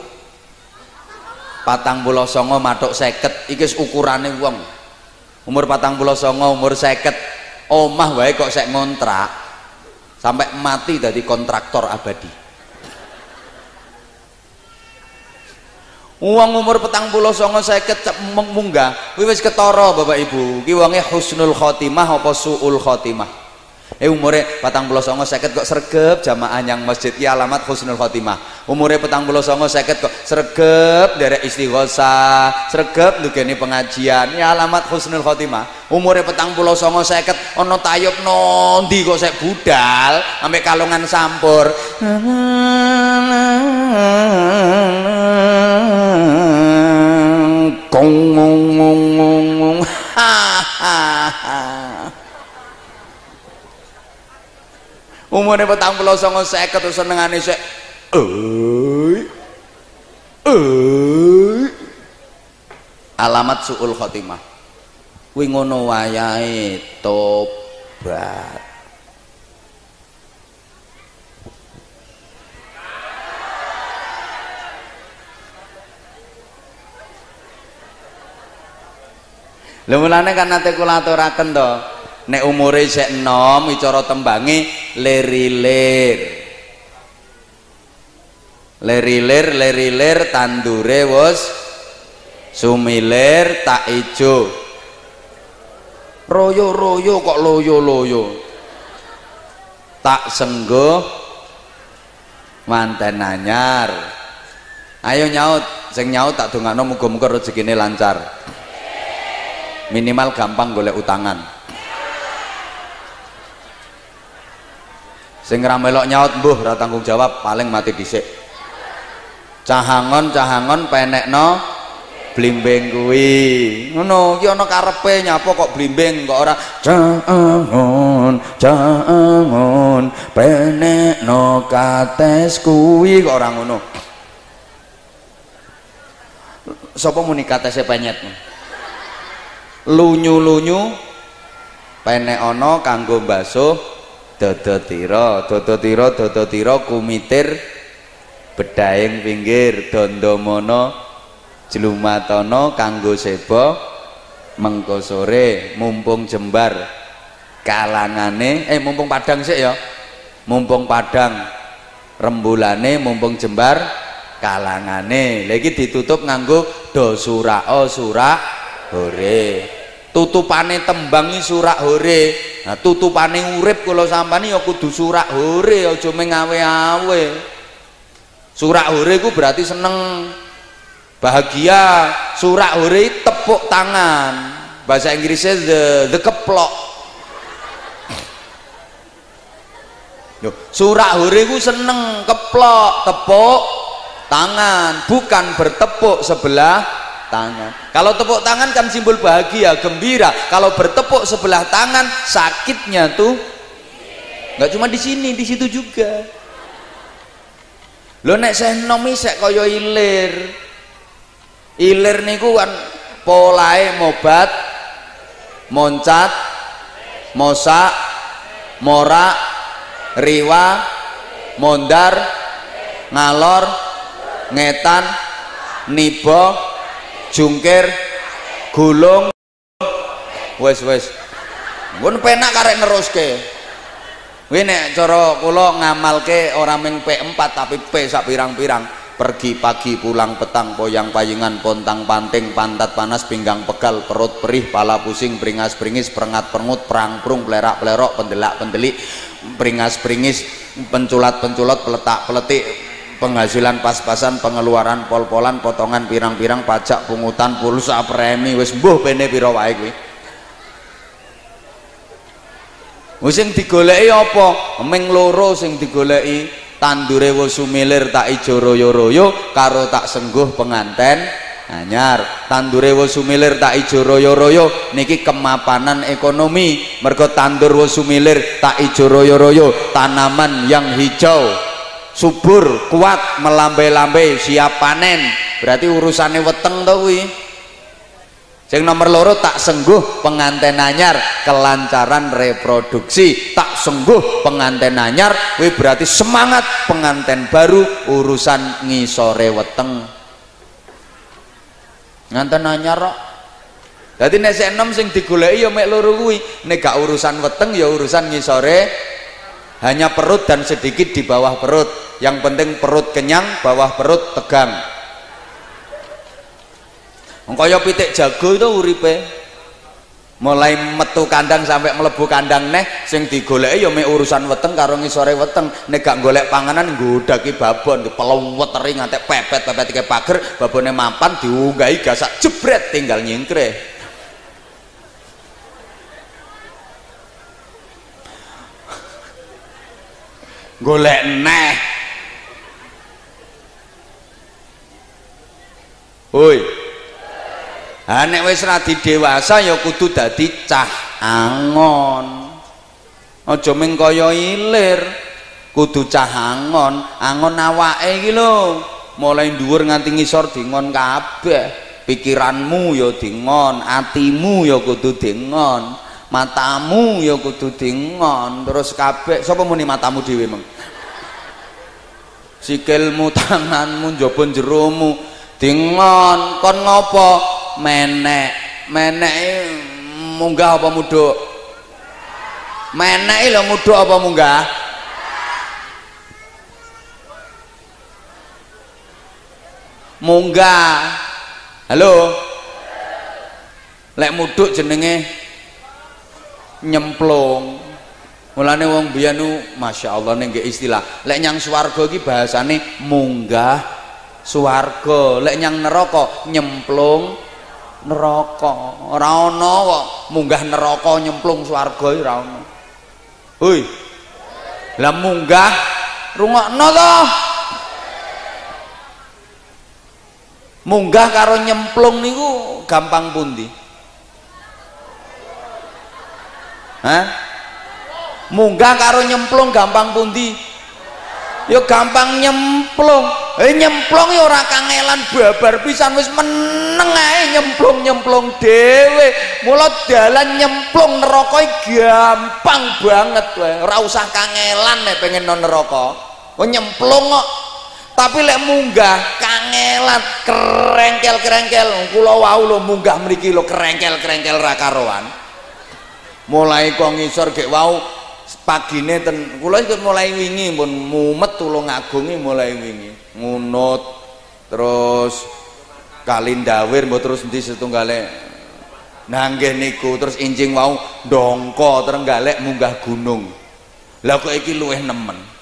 Patang puluh songo matuk seket. Iki ukurane wong. Umur patang puluh songo umur seket. Omah wae kok sek ngontrak sampai mati dari kontraktor abadi. Uang umur petang puluh songo seket munggah, wis ketara bapak ibu, ki husnul khotimah apa suul khotimah eh umure patang puluh songo seket kok sergep jamaah yang masjid. Ya alamat husnul khotimah. Umure petang puluh songo seket kok sergep dari istighosa sergep dugeni pengajian. Ya alamat husnul khotimah. Umure petang puluh songo seket ono tayub nondi kok saya budal sampai kalungan sampur. Kong ngong ngong ngong. Ha ha ha umurnya petang pulau songo seket senengane sek oi oi. Alamat suul khotimah. Kuwi ngono wayahe tobat. Lha kan nate kula to, nek umure sik enom cara tembange lerilir. Lerilir lerilir tandure wis sumilir tak ijo. Royo-royo kok loyo-loyo. Tak sengguh manten anyar. Ayo nyaut, sing nyaut tak dongakno muga-muga rezekine lancar minimal gampang golek utangan sing ramelok nyaut mbuh ora tanggung jawab paling mati dhisik. Cahangon cahangon penekno blimbing kuwi. Ngono iki ana karepe nyapa kok blimbing kok ora? Cahangon cahangon penekno kates kuwi kok ora ngono? Sapa muni katese penyet? Lunyu-lunyu penek ana kanggo mbasuh dodotira dodotira dodotira kumitir bedaing pinggir dandamana jlumatana kanggo seba mengko sore mumpung jembar kalangane eh mumpung padang sik ya mumpung padang rembulane mumpung jembar kalangane. Lagi ditutup nganggo do surao surak hore tutupane tembang surak hore. Nah tutupane urip kula sampani ya kudu surak hore aja mengawe-awe surak hore ku berarti seneng bahagia. Surak hore tepuk tangan. Bahasa Inggrisnya the, the keplok. Surak hore ku seneng keplok tepuk tangan. Bukan bertepuk sebelah tangan. Kalau tepuk tangan kan simbol bahagia gembira. Kalau bertepuk sebelah tangan sakitnya tuh. Nggak cuma di sini di situ juga. Lo nek saya nomi saya koyo ilir. Ilir niku kan polai mobat moncat mosak morak riwa mondar ngalor ngetan nibo jungkir gulung wes wes. Pun penak karek neruske. Kuwi nek cara kula ngamalke ora ming P4 tapi P sak pirang-pirang. Pergi pagi pulang petang poyang payungan pontang panting pantat panas pinggang pegal perut perih pala pusing beringas beringis perengat perengut perang prung pelerak pelerok pendelak pendelik beringas beringis penculat penculot peletak peletik penghasilan pas-pasan pengeluaran pol-polan potongan pirang-pirang pajak pungutan pulsa premi wis mbuh pene pira wae kuwi. Sing digoleki apa? Ming loro sing digoleki tandure sumilir tak ijo royo-royo karo tak sengguh penganten anyar. Tandure wis sumilir tak ijo royo-royo niki kemapanan ekonomi. Mergo tandur wis sumilir tak ijo royo-royo tanaman yang hijau subur kuat melambai-lambai siap panen. Berarti urusannya weteng tau kuwi. Yang nomor loro tak sengguh pengantin anyar kelancaran reproduksi. Tak sengguh pengantin anyar berarti semangat pengantin baru urusan ngisore weteng. Nganten anyar kok Jadi nek sik enom sing digoleki ya mek loro kuwi, nek urusan weteng ya urusan ngisore hanya perut dan sedikit di bawah perut. Yang penting perut kenyang bawah perut tegang. Kaya pitik jago itu uripe. Mulai metu kandang sampai melebu kandang neh sing digoleki ya mek urusan weteng karo ngisore weteng. Nek gak golek panganan nggodaki babon peleweteri ngantek pepet pepet ke pager babone mapan diunggahi gasak jebret tinggal nyingkre golek neh. Hoi. Ha nek wis radi dewasa ya kudu dadi cah angon. Aja ming kaya ilir. Kudu cah angon. Angon awake iki lho. Mulai dhuwur nganti ngisor dingon kabeh. Pikiranmu ya dingon atimu ya kudu dingon matamu ya kudu dingon. Terus kabeh sapa muni matamu dhewe meng sikilmu tanganmu njaba jeromu dingon. Kon ngopo? Menek. Menek munggah apa muduk menek lho muduk apa munggah? Munggah. Halo? Lek muduk jenenge nyemplung. Mulane wong biyen Masya Allah ning istilah. Lek nyang swarga iki bahasane munggah swarga. Lek nyang neraka nyemplung neraka. Ora ana kok munggah neraka nyemplung swarga ora ana hoi. Lah munggah rungokno munggah karo nyemplung niku gampang pundi Hah? munggah karo nyemplung gampang pundi? Ya gampang nyemplung. Eh nyemplung ya ora kangelan babar pisan wis meneng ae nyemplung-nyemplung dhewe. Mula dalan nyemplung neraka gampang banget wae. Ora usah kangelan nek pengen nang neraka. Oh nyemplung kok. Tapi lek munggah kangelan kerengkel-kerengkel. Kula wau lho munggah mriki lho kerengkel-kerengkel ra karuan mulai kok ngisor gek wau pagine ten kula mulai wingi pun mumet tulung ngagungi mulai wingi. Ngunut terus kalindawir mbok terus endi setunggale nanggih niku terus injing wau dongko terenggalek munggah gunung. Lah kok iki luweh nemen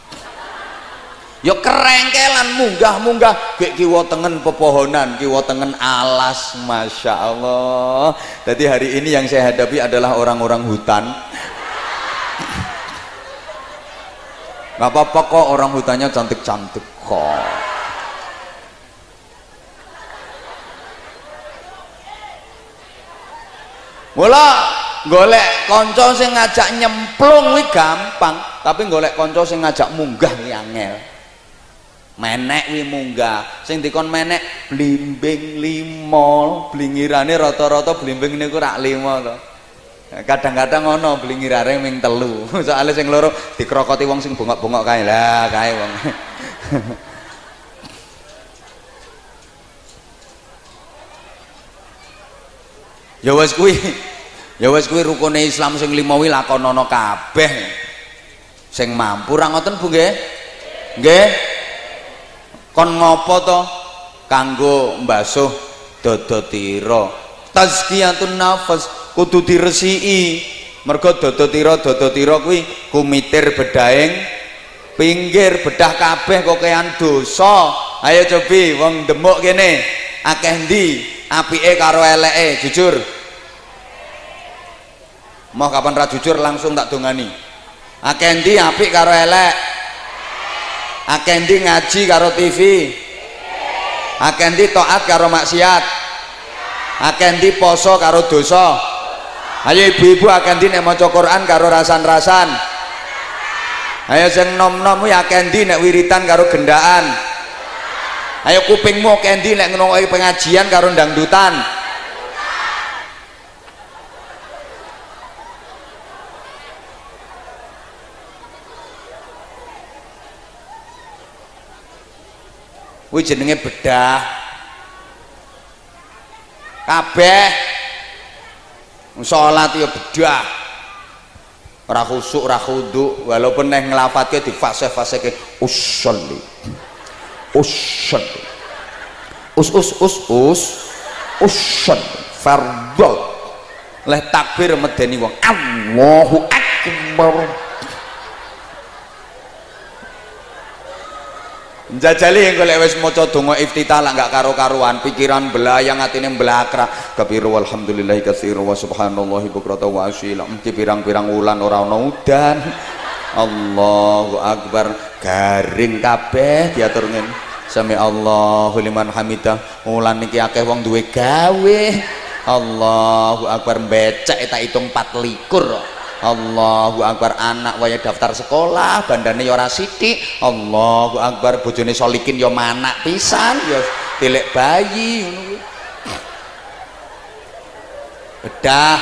ya kerengkelan munggah-munggah. Gek kiwa tengen pepohonan kiwa tengen alas Masya Allah. Jadi hari ini yang saya hadapi adalah orang-orang hutan. Nggak apa-apa kok orang hutannya cantik-cantik kok. Mula golek konco sing ngajak nyemplung wi gampang tapi golek konco sing ngajak munggah wi angel menek wi munggah. Sing dikon menek blimbing limo blingirane rata-rata blimbing niku rak limo to. Kadang-kadang ngono blingirane ming telu. Soalnya sing loro dikrokoti wong sing bongok-bongok kae. Lah kae wong. Ya wis kuwi ya wis kuwi rukune Islam sing lima wi lakonono kabeh. Sing mampu ra ngoten Bu nggih? Nggih kon ngopo to? Kanggo mbasuh dada tira. Tazkiyatun nafas kudu diresiki. Mergo dada tira dada tira kuwi kumitir bedaing pinggir bedah kabeh kok kean dosa. Ayo cobi wong demuk kene. Akeh ndi? Apike karo eleke jujur. Mau kapan ra jujur langsung tak dongani. Akeh ndi apik karo elek akendi ngaji karo TV akendi toat karo maksiat. Akendi poso karo dosa. Ayo ibu-ibu akendi nek maca Quran karo rasan-rasan. Ayo sing nom-nom ya akendi nek wiritan karo gendaan. Ayo kupingmu akendi nek ngrungokke pengajian karo dangdutan kuwi jenenge bedah. Kabeh. Salat ya bedah. Ora khusuk ora walaupun neng nglafatke di fase-faseke usolli. Usolli. Us us us us. Usolli. Fardhu. Leh takbir medeni wong. Allahu akbar Jajali yang golek wis maca donga iftitah lah gak karo-karuan, pikiran belayang atine blakra. Kabiru walhamdulillahi katsiru wa subhanallahi bukrata wa asyila. Mesti pirang-pirang wulan ora ana udan. Allahu akbar, garing kabeh diatur ngene. Sami Allahu liman hamidah. Wulan niki akeh wong duwe gawe. Allahu akbar becek tak hitung 4 likur. Allahu Akbar anak waya daftar sekolah bandane ya ora sithik. Allahu Akbar bojone solikin ya manak pisan ya tilek bayi bedah.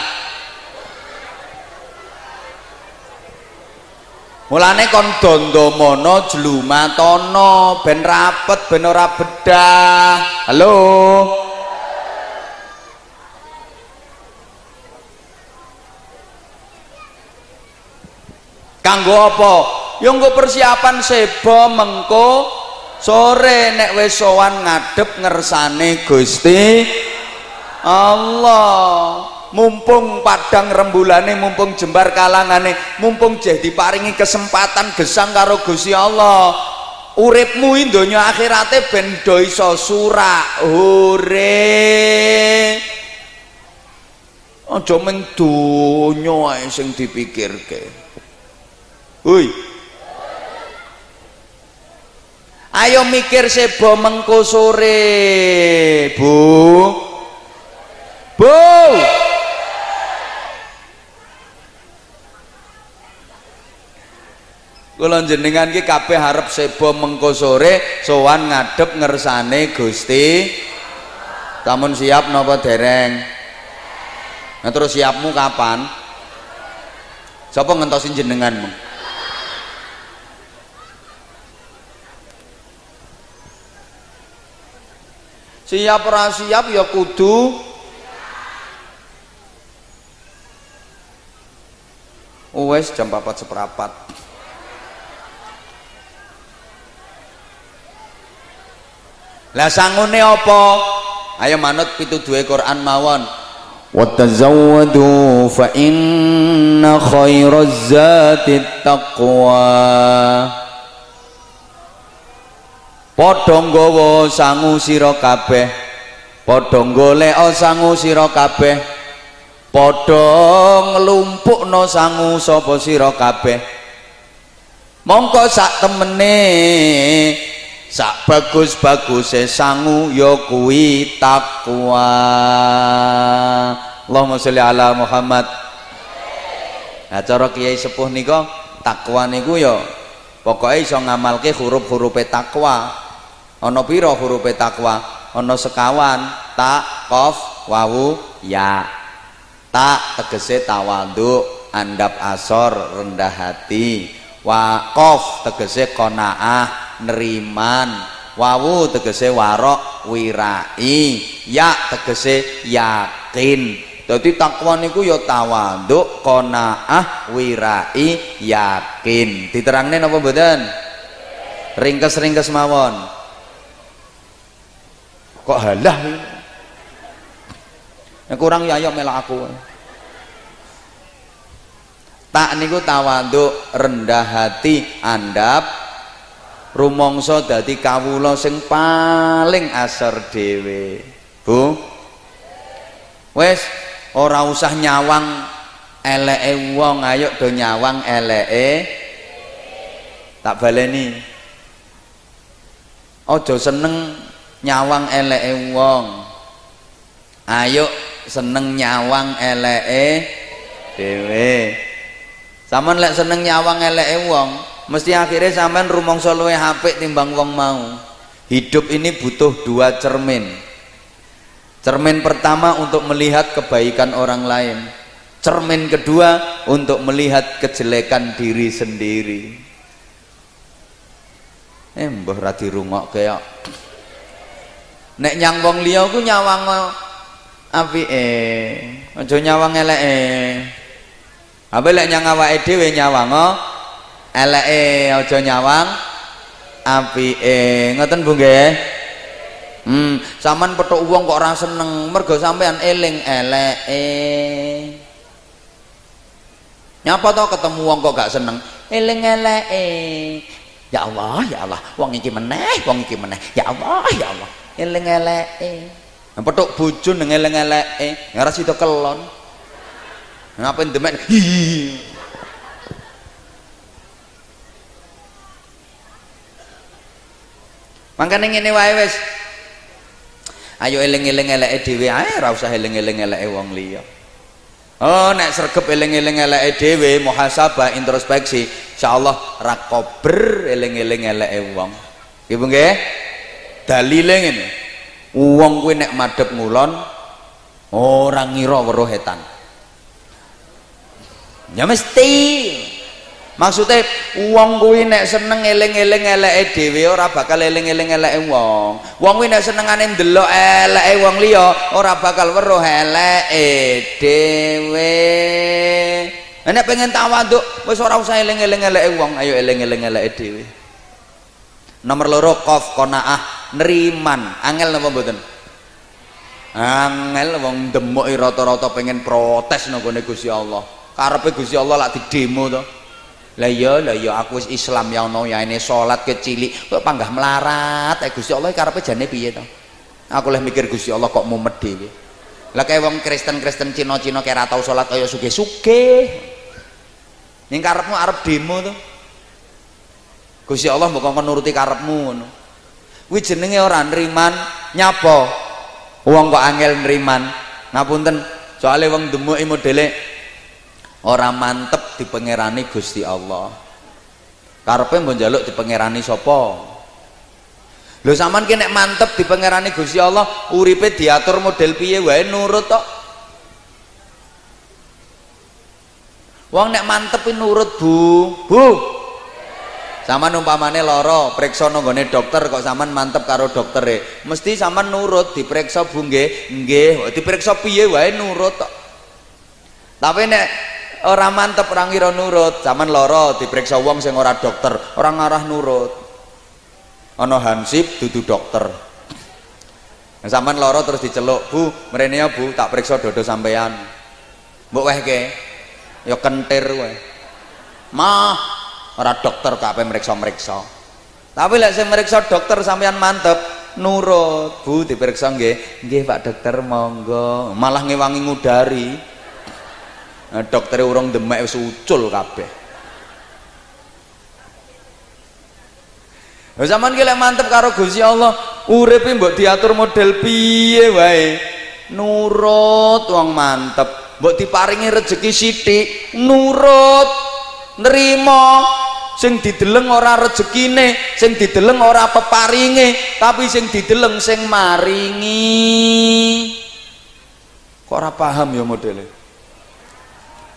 Mulane kon dondomono jlumatono ben rapet ben ora bedah. Halo kanggo apa? Ya nggo persiapan sebo mengko sore nek wis sowan ngadep ngersane Gusti Allah. Mumpung padang rembulane mumpung jembar kalangane mumpung jeh diparingi kesempatan gesang karo Gusti Allah. Uripmu donya akhirate ben do iso surak. Hore. Aja men donya sing dipikirke Hui. Ayo mikir sebo mengko sore, Bu. Bu. Kula jenengan ki kabeh harap sebo mengko sore sowan ngadep ngersane Gusti. Tamun siap napa dereng? Nah terus siapmu kapan? Sapa ngentosin jenenganmu? Siap ora siap ya kudu. Wes jam 4 seperapat. Lah sangune apa? Ayo manut pitu duwe Quran mawon. Watazawwadu fa inna khairaz zati taqwa padha nggawa sangu sira kabeh. Padha golek sangu sira kabeh. Padha nglumpukno sangu sapa sira kabeh. Mongko sak temene sak bagus-baguse sangu ya kuwi takwa. Allahumma sholli ala Muhammad. Nah cara kiai sepuh nika takwa niku ya pokoknya iso ngamalke huruf-hurufe takwa ana pira hurufe takwa? Ana sekawan. Ta qaf wawu ya. Ta tegese tawadhu andap asor rendah hati. Wa qaf tegese qanaah neriman. Wawu tegese warok wirai. Ya tegese yakin. Jadi takwa niku ya tawadhu, qanaah, wirai, yakin. Diterangne napa mboten? Ringkes-ringkes mawon kok halah? Ya kurang ya ayo melak aku. Tak niku tawaduk rendah hati andap. Rumongso dadi kawula sing paling asor dhewe. Bu? Wes ora usah nyawang eleke wong ayo do nyawang eleke. Tak baleni. Aja seneng nyawang eleke wong. Ayo seneng nyawang eleke dhewe. Sampean lek seneng nyawang eleke wong mesti akhirnya sampean rumangsa luwe apik timbang wong mau. Hidup ini butuh dua cermin. Cermin pertama untuk melihat kebaikan orang lain. Cermin kedua untuk melihat kejelekan diri sendiri. Eh mbah ra dirungokke kaya nek nyang wong liya ku nyawang apike aja nyawang eleke apa lek nyang awake dhewe nyawang eleke aja nyawang apike ngoten Bu nggih Hmm, sampean petuk wong kok ora seneng, mergo sampean eling eleke. Nyapa to ketemu wong kok gak seneng? Eling eleke. Ya Allah, ya Allah, wong iki meneh, wong iki meneh. Ya Allah, ya Allah eling eleke petuk bojo nang eling eleke ora sida kelon ngapain demek Mangkane ngene wae wis. Ayo eling-eling eleke dhewe ae ora usah eling-eling eleke wong liya. Oh nek sregep eling-eling eleke dhewe muhasabah introspeksi insyaallah ra kober eling-eling eleke wong. Nggih Bu nggih? Dalile ngene. Wong kuwi nek madhep ngulon orang ngira weruh etan. Ya mesti. Maksudnya wong kuwi nek seneng eling-eling eleke dhewe ora bakal eling-eling eleke wong. Wong kuwi nek senengane ndelok eleke wong liya ora bakal weruh eleke dhewe. Nek pengen tawaduk wis ora usah eling-eling eleke wong ayo eling-eling eleke dhewe nomor loro qaf qanaah neriman. Angel napa mboten? Angel wong demuk rata-rata pengen protes nang gone Gusti Allah. Karepe Gusti Allah lak didemo to. Lah iya lah iya aku wis Islam ya ono ya ini salat kecilik kok panggah melarat? Eh Gusti Allah karepe jane piye to? Aku leh mikir Gusti Allah kok mumet dhewe. Lah kayak wong Kristen-Kristen Cina-Cina kaya tau salat kaya sugih-sugih. Ning karepmu arep demo to Gusti Allah mbok kon nuruti karepmu ngono. Kuwi jenenge ora nriman nyapa? Wong kok angel nriman. Ngapunten soalnya wong demuke modele orang mantep dipengerani Gusti Allah. Karepe mbok njaluk dipengerani sapa? Lho sampean ki nek mantep dipengerani Gusti Allah uripe diatur model piye? Wae nurut tok. Wong nek mantep nurut Bu. Bu Saman umpamane loro, periksa nggone dokter kok saman mantep karo doktere. Mesti saman nurut diperiksa Bu nggih, nggih. Diperiksa piye wae nurut tok. Tapi nek orang mantep orang kira nurut zaman loro diperiksa wong sing ora dokter orang ngarah nurut ana hansip dudu dokter zaman loro terus diceluk bu mrene ya bu tak periksa dodo sampean mbok wehke ya kentir wae mah ora dokter kape meriksa-meriksa tapi lek sing meriksa dokter sampean mantep nurut. Bu diperiksa nggih. Nggih Pak dokter monggo. Malah ngewangi ngudari. Nah, dokter urung demek wis ucul kabeh. Lah zaman ki lek mantep karo Gusti Allah, uripe mbok diatur model piye wae. Nurut wong mantep, mbok diparingi rezeki sithik, nurut, nerima. Sing dideleng ora rezekine, sing dideleng ora peparinge, tapi sing dideleng sing maringi. Kok ora paham ya modelnya?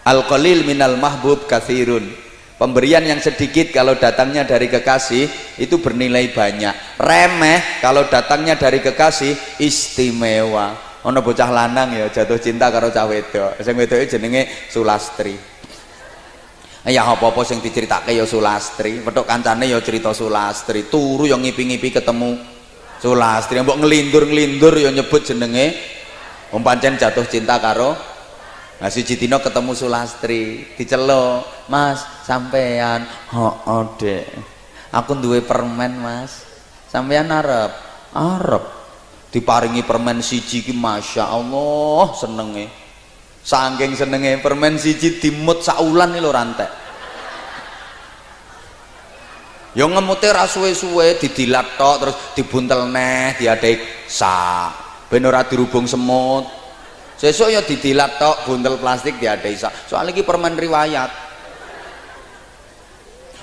al qalil minal mahbub kathirun pemberian yang sedikit kalau datangnya dari kekasih itu bernilai banyak remeh kalau datangnya dari kekasih istimewa ono bocah lanang ya jatuh cinta karo cah wedok sing wedoke jenenge Sulastri ya apa-apa sing diceritake ya Sulastri petuk kancane ya cerita Sulastri turu yang ngipi-ngipi ketemu Sulastri mbok ngelindur-ngelindur ya nyebut jenenge wong pancen jatuh cinta karo Nah si Citino ketemu Sulastri, diceluk, "Mas, sampean." "Heeh, Dek. Aku duwe permen, Mas." "Sampean arep?" "Arep." Diparingi permen siji ki Masya Allah senenge. Saking senenge permen siji dimut saulan iki lho rantek. Yo ngemute ra suwe-suwe didilat tok terus dibuntel neh diadek. Sak ben ora dirubung semut. Sesuk ya didilat tok buntel plastik diadai sak soalnya ini permen riwayat.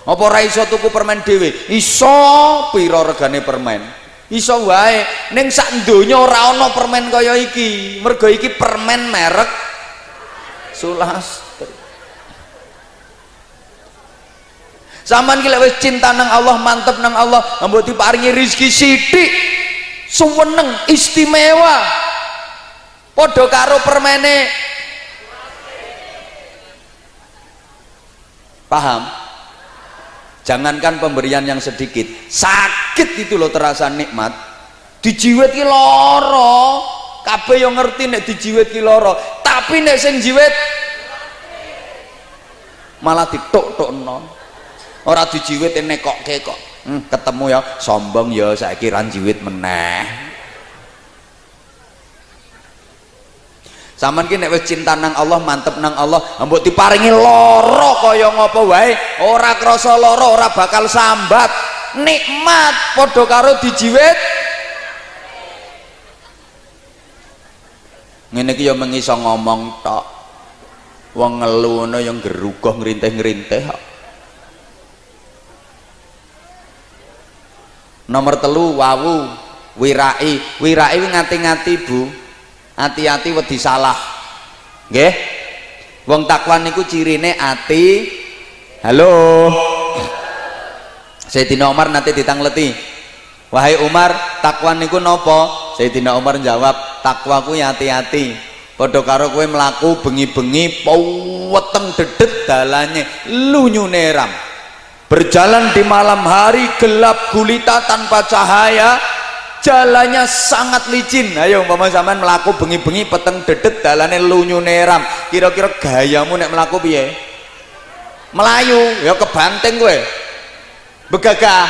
Apa ora iso tuku permen dhewe? Iso pira regane permen? Iso wae. Ning sak donya ora ana permen kaya iki. Mergo iki permen merek Sulastri Zaman ki wis cinta nang Allah, mantep nang Allah, mbok diparingi rezeki sithik, suweneng, istimewa. Podo karo permene. Paham? Jangankan pemberian yang sedikit sakit itu loh terasa nikmat. Dijiwet ki loro kabeh yang ngerti nek dijiwet ki loro tapi nek sing jiwet malah ditok-tok non ora dijiwet nekokke kok hmm, ketemu ya sombong ya saya kira jiwit meneh Saman ki nek wis cinta nang Allah, mantep nang Allah, mbok diparingi lara kaya ngapa wae, ora krasa lara, ora bakal sambat. Nikmat padha karo dijiwit. Ngene iki ya mengiso ngomong tok. Wong ngelu yang gerugoh ngrintih-ngrintih. Nomor telu wawu wirai, wirai ngati-ngati Bu. Hati-hati wedi salah. Nggih? Wong takwa niku cirine ati. Halo. Sayyidina Umar nanti ditangleti wahai Umar takwa niku nopo Sayyidina Umar jawab takwa ku ya hati-hati. Padha karo kowe mlaku bengi-bengi weteng dedet dalane lunyune ram. Berjalan di malam hari gelap gulita tanpa cahaya jalannya sangat licin. Ayo umpama sampean melaku bengi-bengi peteng dedet dalane lunyu neram kira-kira gayamu nek melaku piye? Melayu ya kebanting gue begagah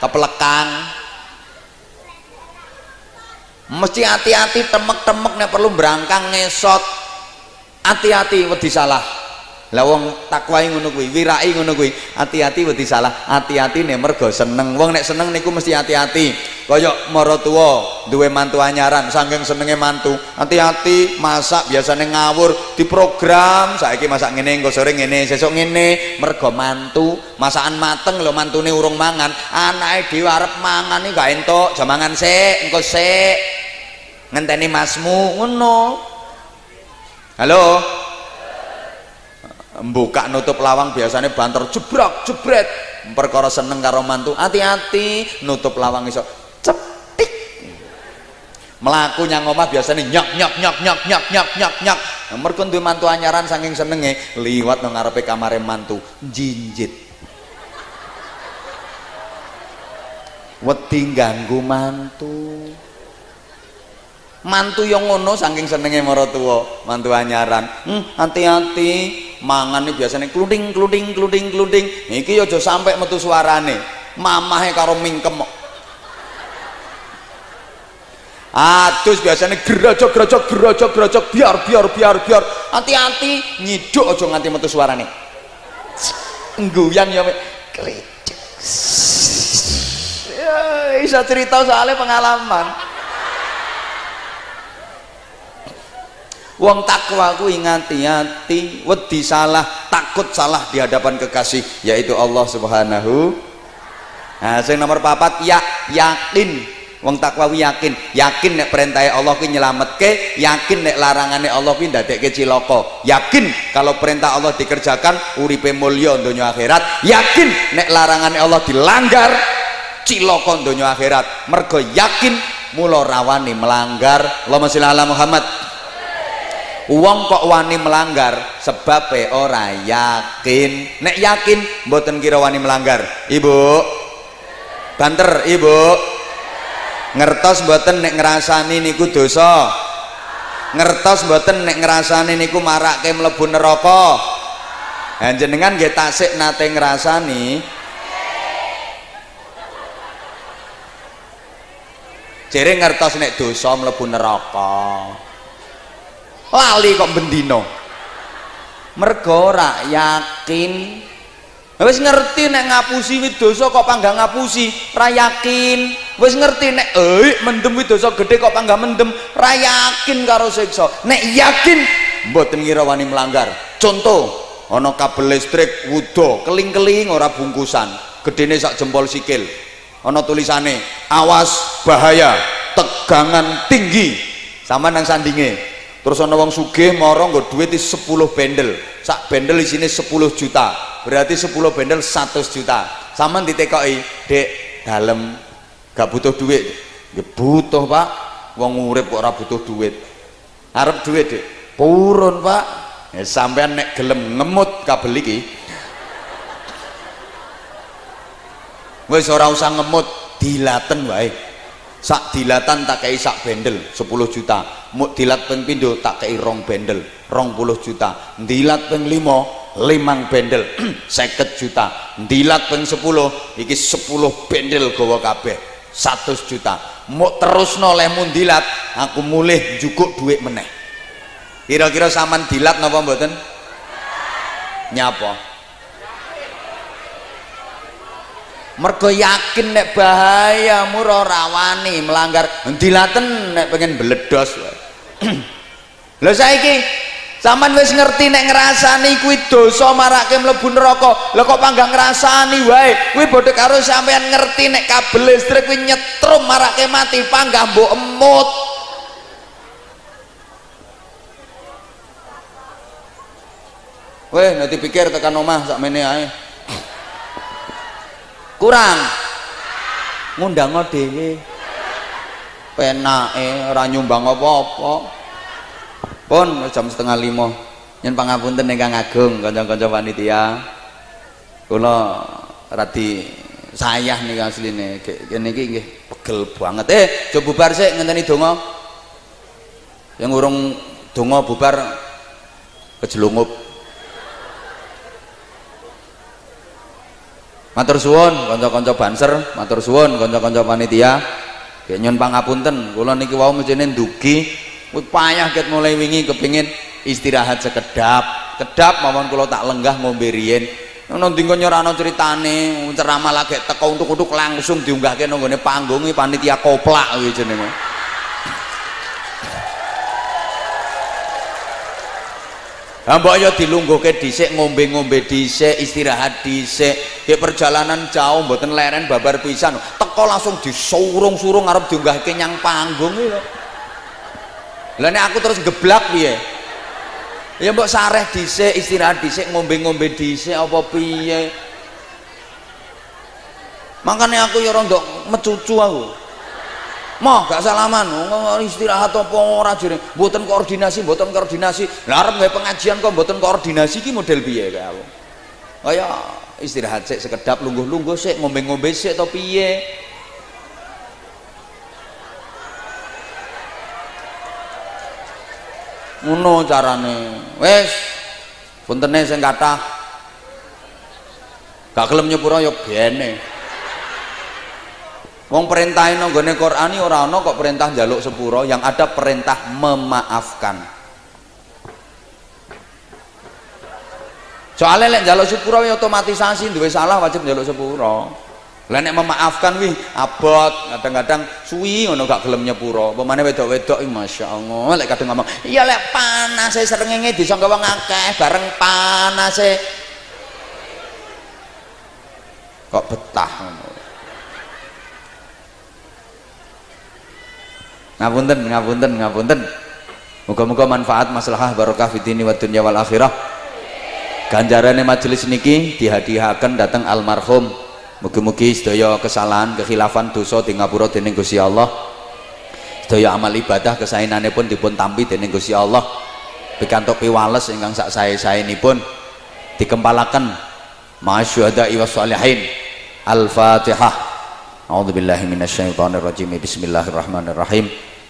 kepelekang mesti hati-hati temek-temek nek perlu berangkang ngesot. Hati-hati wedi salah. Lah wong takwai ngono kuwi wirai ngono kuwi hati-hati wedi salah. Hati-hati nek mergo seneng. Wong nek seneng niku mesti hati-hati. Kaya maratuwa duwe mantu anyaran saking senenge mantu. Hati-hati masak biasanya ngawur di program saiki masak ngene engko sore ngene sesuk ngene. Mergo mantu masakan mateng lho mantune urung mangan. Anake dhewe arep mangan iki gak entuk jamangan sik engko sik ngenteni masmu ngono. Halo? Buka nutup lawang biasanya banter jebrak jebret. Perkara seneng karo mantu hati-hati nutup lawang iso. Cetik melaku nyang omah biasanya nyak nyak nyak nyak nyak nyak nyak nyak. Mergo duwe mantu anyaran saking senenge liwat nang ngarepe kamare mantu jinjit wedi ganggu mantu mantu yang ngono saking senenge maratuwa mantu anyaran. Hmm, hati-hati. Mangan nih biasanya kluding kluding kluding kluding. Iki aja sampai metu suarane. Mamahe karo mingkem. Atus biasanya gerojok gerojok gerojok gerojok. Biar biar biar biar. Hati-hati nyiduk aja nganti metu suarane. Guyang ya kritik ya bisa cerita soalnya pengalaman Wong takwa ku ingati-hati, wedi salah, takut salah di hadapan kekasih yaitu Allah Subhanahu. Nah, sing nomor papat ya yakin. Wong takwa ku yakin, yakin nek perintah Allah ku nyelametke, yakin nek larangane Allah ku ndadekke cilaka. Yakin kalau perintah Allah dikerjakan uripe mulya donya akhirat, yakin nek larangane Allah dilanggar cilaka donya akhirat. Mergo yakin mula rawani melanggar. Allahumma sholli ala Muhammad Uang kok wani melanggar? Sebab ora yakin. Nek yakin mboten kira wani melanggar. Ibu. Banter ibu. Ngertos mboten nek ngrasani niku dosa? Ngertos mboten nek ngrasani niku marake mlebu neraka? Jenengan nggih tasik nate ngrasani. Jere ngertos nek dosa mlebu neraka lali kok bendino? Mergo ora yakin. Wis ngerti nek ngapusi wit dosa kok panggang ngapusi ra yakin. Wis ngerti nek eh mendem wit dosa gede kok panggang mendem. Ra yakin karo siksa. Nek yakin mboten ngira wani melanggar. Contoh ana kabel listrik wudo keling-keling ora bungkusan. Gedene sak jempol sikil. Ana tulisane awas bahaya tegangan tinggi. Sama nang sandinge terus ana wong sugih mara nggo duit 10 bendel. Sak bendel isine 10 juta. Berarti 10 bendel 100 juta. Sama ditekoki dek dalem gak butuh duit ya butuh pak. Wong urip kok ora butuh duit arep duit dek. Purun pak. Ya, sampean nek gelem ngemut kabel iki. Wis ora usah ngemut dilaten wae sak dilatan tak kei sak bendel 10 juta. Dilat peng pindo tak kei rong bendel rong puluh juta. Dilat peng limo limang bendel seket juta. Dilat peng sepuluh iki sepuluh bendel gawa kabeh 100 juta. Muk terus nolehmu dilat aku mulih cukup duit meneh. Kira-kira saman dilat napa mboten? Nyapa mergo yakin nek bahaya mura rawani melanggar. Dilaten nek pengen beledos lho saiki Saman wis ngerti nek ngrasani kuwi dosa marake mlebu neraka. Lo kok panggang ngrasani wae? Kuwi bodho karo sampean ngerti nek kabel listrik kuwi nyetrum marake mati panggah mbok emut. Weh, nanti pikir tekan omah sakmene ae kurang. Ngundang dhewe. Penake ora nyumbang apa-apa. Pun jam setengah lima. Nyen pangapunten ingkang agung kanca-kanca panitia. Kula radi sayah nih asline. Kene iki nggih pegel banget. Eh coba bubar sik ngenteni donga. Yang urung donga bubar kejelungup matur suwun kanca-kanca banser matur suwun kanca-kanca panitia. Kayak nyon pangapunten. Kula niki wau mestine ndugi payah ket mulai wingi kepingin istirahat sekedap. Kedap mawon kula tak lenggah ngombe riyen. Ana ndingko nyerano critane ceramah lagi teko untuk-untuk langsung diunggahke nang panggung panitia koplak kuwi jenenge mbok ya dilungguhke dhisik ngombe-ngombe dhisik istirahat dhisik. Di perjalanan jauh mboten leren babar pisan. Teko langsung disurung-surung arep diunggahke nyang panggung iki lho. Lah aku terus geblak piye? Ya mbok sareh dhisik istirahat dhisik ngombe-ngombe dhisik apa piye? Makanya aku ya rondok mecucu aku Mah gak salaman, istirahat apa ora jere. Mboten koordinasi, mboten koordinasi. Lah arep pengajian kok mboten koordinasi iki model piye kae aku. Kaya istirahat sik sekedap lungguh-lungguh sik ngombe-ngombe sik to piye. Ngono carane. Wis puntene sing kathah gak gelem nyepuro ya bene. Wong perintahin nonggone Quran ora ana kok perintah jaluk sepuro, yang ada perintah memaafkan. Soalnya lek jaluk sepuro ya otomatisasi duwe salah wajib jaluk sepuro. Lah nek memaafkan wih abot, kadang-kadang suwi ngono gak gelem nyepuro. Pemane wedok-wedok masyaallah lek kadang ngomong, "Iya lek panas e srengenge disangka wong akeh bareng panas e." Kok betah ngono. Ngapunten ngapunten ngapunten. Muga-muga manfaat maslahah barokah fitini wa dunya wal akhirah. Ganjarane majelis niki dihadiahkan datang almarhum. Mugi-mugi sedaya kesalahan kekhilafan dosa di ngapura dening Gusti Allah. Sedaya amal ibadah kesainane pun dipun tampi dening Gusti Allah. Pikantuk piwales ingkang sak sae-saenipun dikempalaken masyuhada wa salihin. Al-fatihah. A'udzu billahi minasyaitonir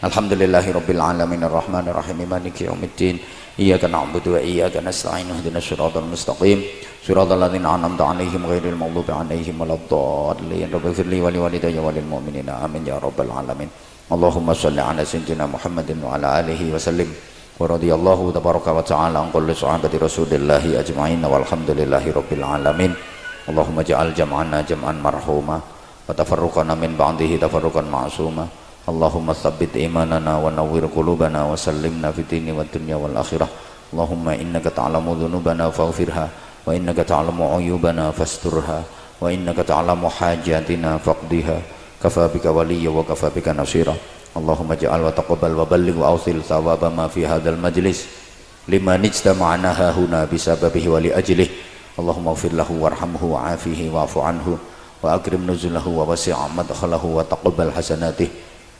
Bismillahirrahmanirrahim. Alhamdulillahirabbil alamin arrahmanir rahim maliki yaumiddin. Iyyaka na'budu wa iyyaka nasta'in. Ihdinas siratal mustaqim. Siratal ladzina an'amta 'alaihim ghairil maghdubi 'alaihim waladdallin. Rabbighfir li wa liwalidayya wa lil mu'minina. Amin ya rabbal alamin. Allahumma shalli 'ala sayyidina Muhammadin wa 'ala alihi wa sallim. Wa radiyallahu tabaraka wa ta'ala an kulli sahabati Rasulillahi ajma'in walhamdulillahi rabbil alamin. Allahumma ja'al jam'ana jam'an marhuma وتفرقنا من بعده تفرقا معصوما اللهم ثبت إيماننا ونور قلوبنا وسلمنا في الدين والدنيا والآخرة. اللهم إنك تعلم ذنوبنا فاغفرها وإنك تعلم عيوبنا فاسترها وإنك تعلم حاجاتنا فاقضها. كفى بك وليا وكفى بك نصيرا اللهم اجعل وتقبل وبلغ وأوصل ثواب ما في هذا المجلس. لمن اجتمعنا هنا بسببه ولأجله. اللهم اغفر له وارحمه وعافه واعف عنه. وأكرم نزله ووسع مدخله وتقبل حسناته.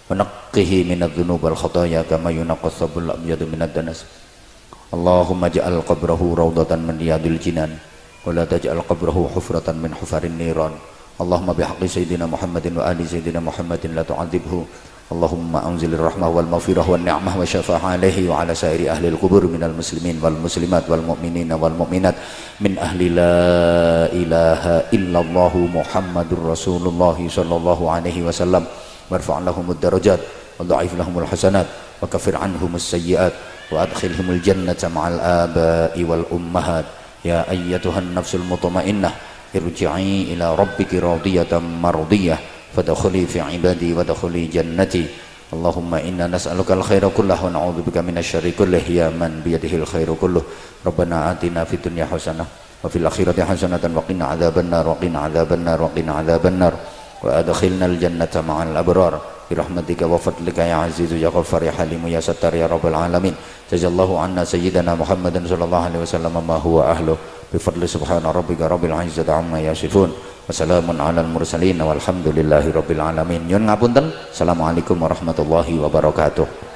ونقه من الذنوب والخطايا كما ينقى الثوب الأبيض من الدنس اللهم اجعل قبره روضة من رياض الجنان ولا تجعل قبره حفرة من حفر النيران اللهم بحق سيدنا محمد وآل سيدنا محمد لا تعذبه اللهم أنزل الرحمة والمغفرة والنعمة والشفاعة عليه وعلى سائر أهل القبور من المسلمين والمسلمات والمؤمنين والمؤمنات من أهل لا إله إلا الله محمد رسول الله صلى الله عليه وسلم وارفع لهم الدرجات وضعف لهم الحسنات وكفر عنهم السيئات وأدخلهم الجنة مع الآباء والأمهات. يا أيتها النفس المطمئنة ارجعي إلى ربك راضية مرضية. فدخلي في عبادي ودخلي جنتي. اللهم إنا نسألك الخير كله ونعوذ بك من الشر كله. يا من بيده الخير كله. ربنا آتنا في الدنيا حسنة وفي الآخرة حسنة وقنا عذاب النار وقنا عذاب النار وقنا عذاب النار. وأدخلنا الجنة مع الأبرار. برحمتك وفضلك يا عزيز يا غفار يا حليم يا ستار يا رب العالمين. جزا الله عنا سيدنا محمد صلى الله عليه وسلم ما هو أهله. بفضل سبحان ربك رب العزة عما يصفون. وسلام على المرسلين والحمد لله رب العالمين. Nyun ngapunten Assalamualaikum warahmatullahi wabarakatuh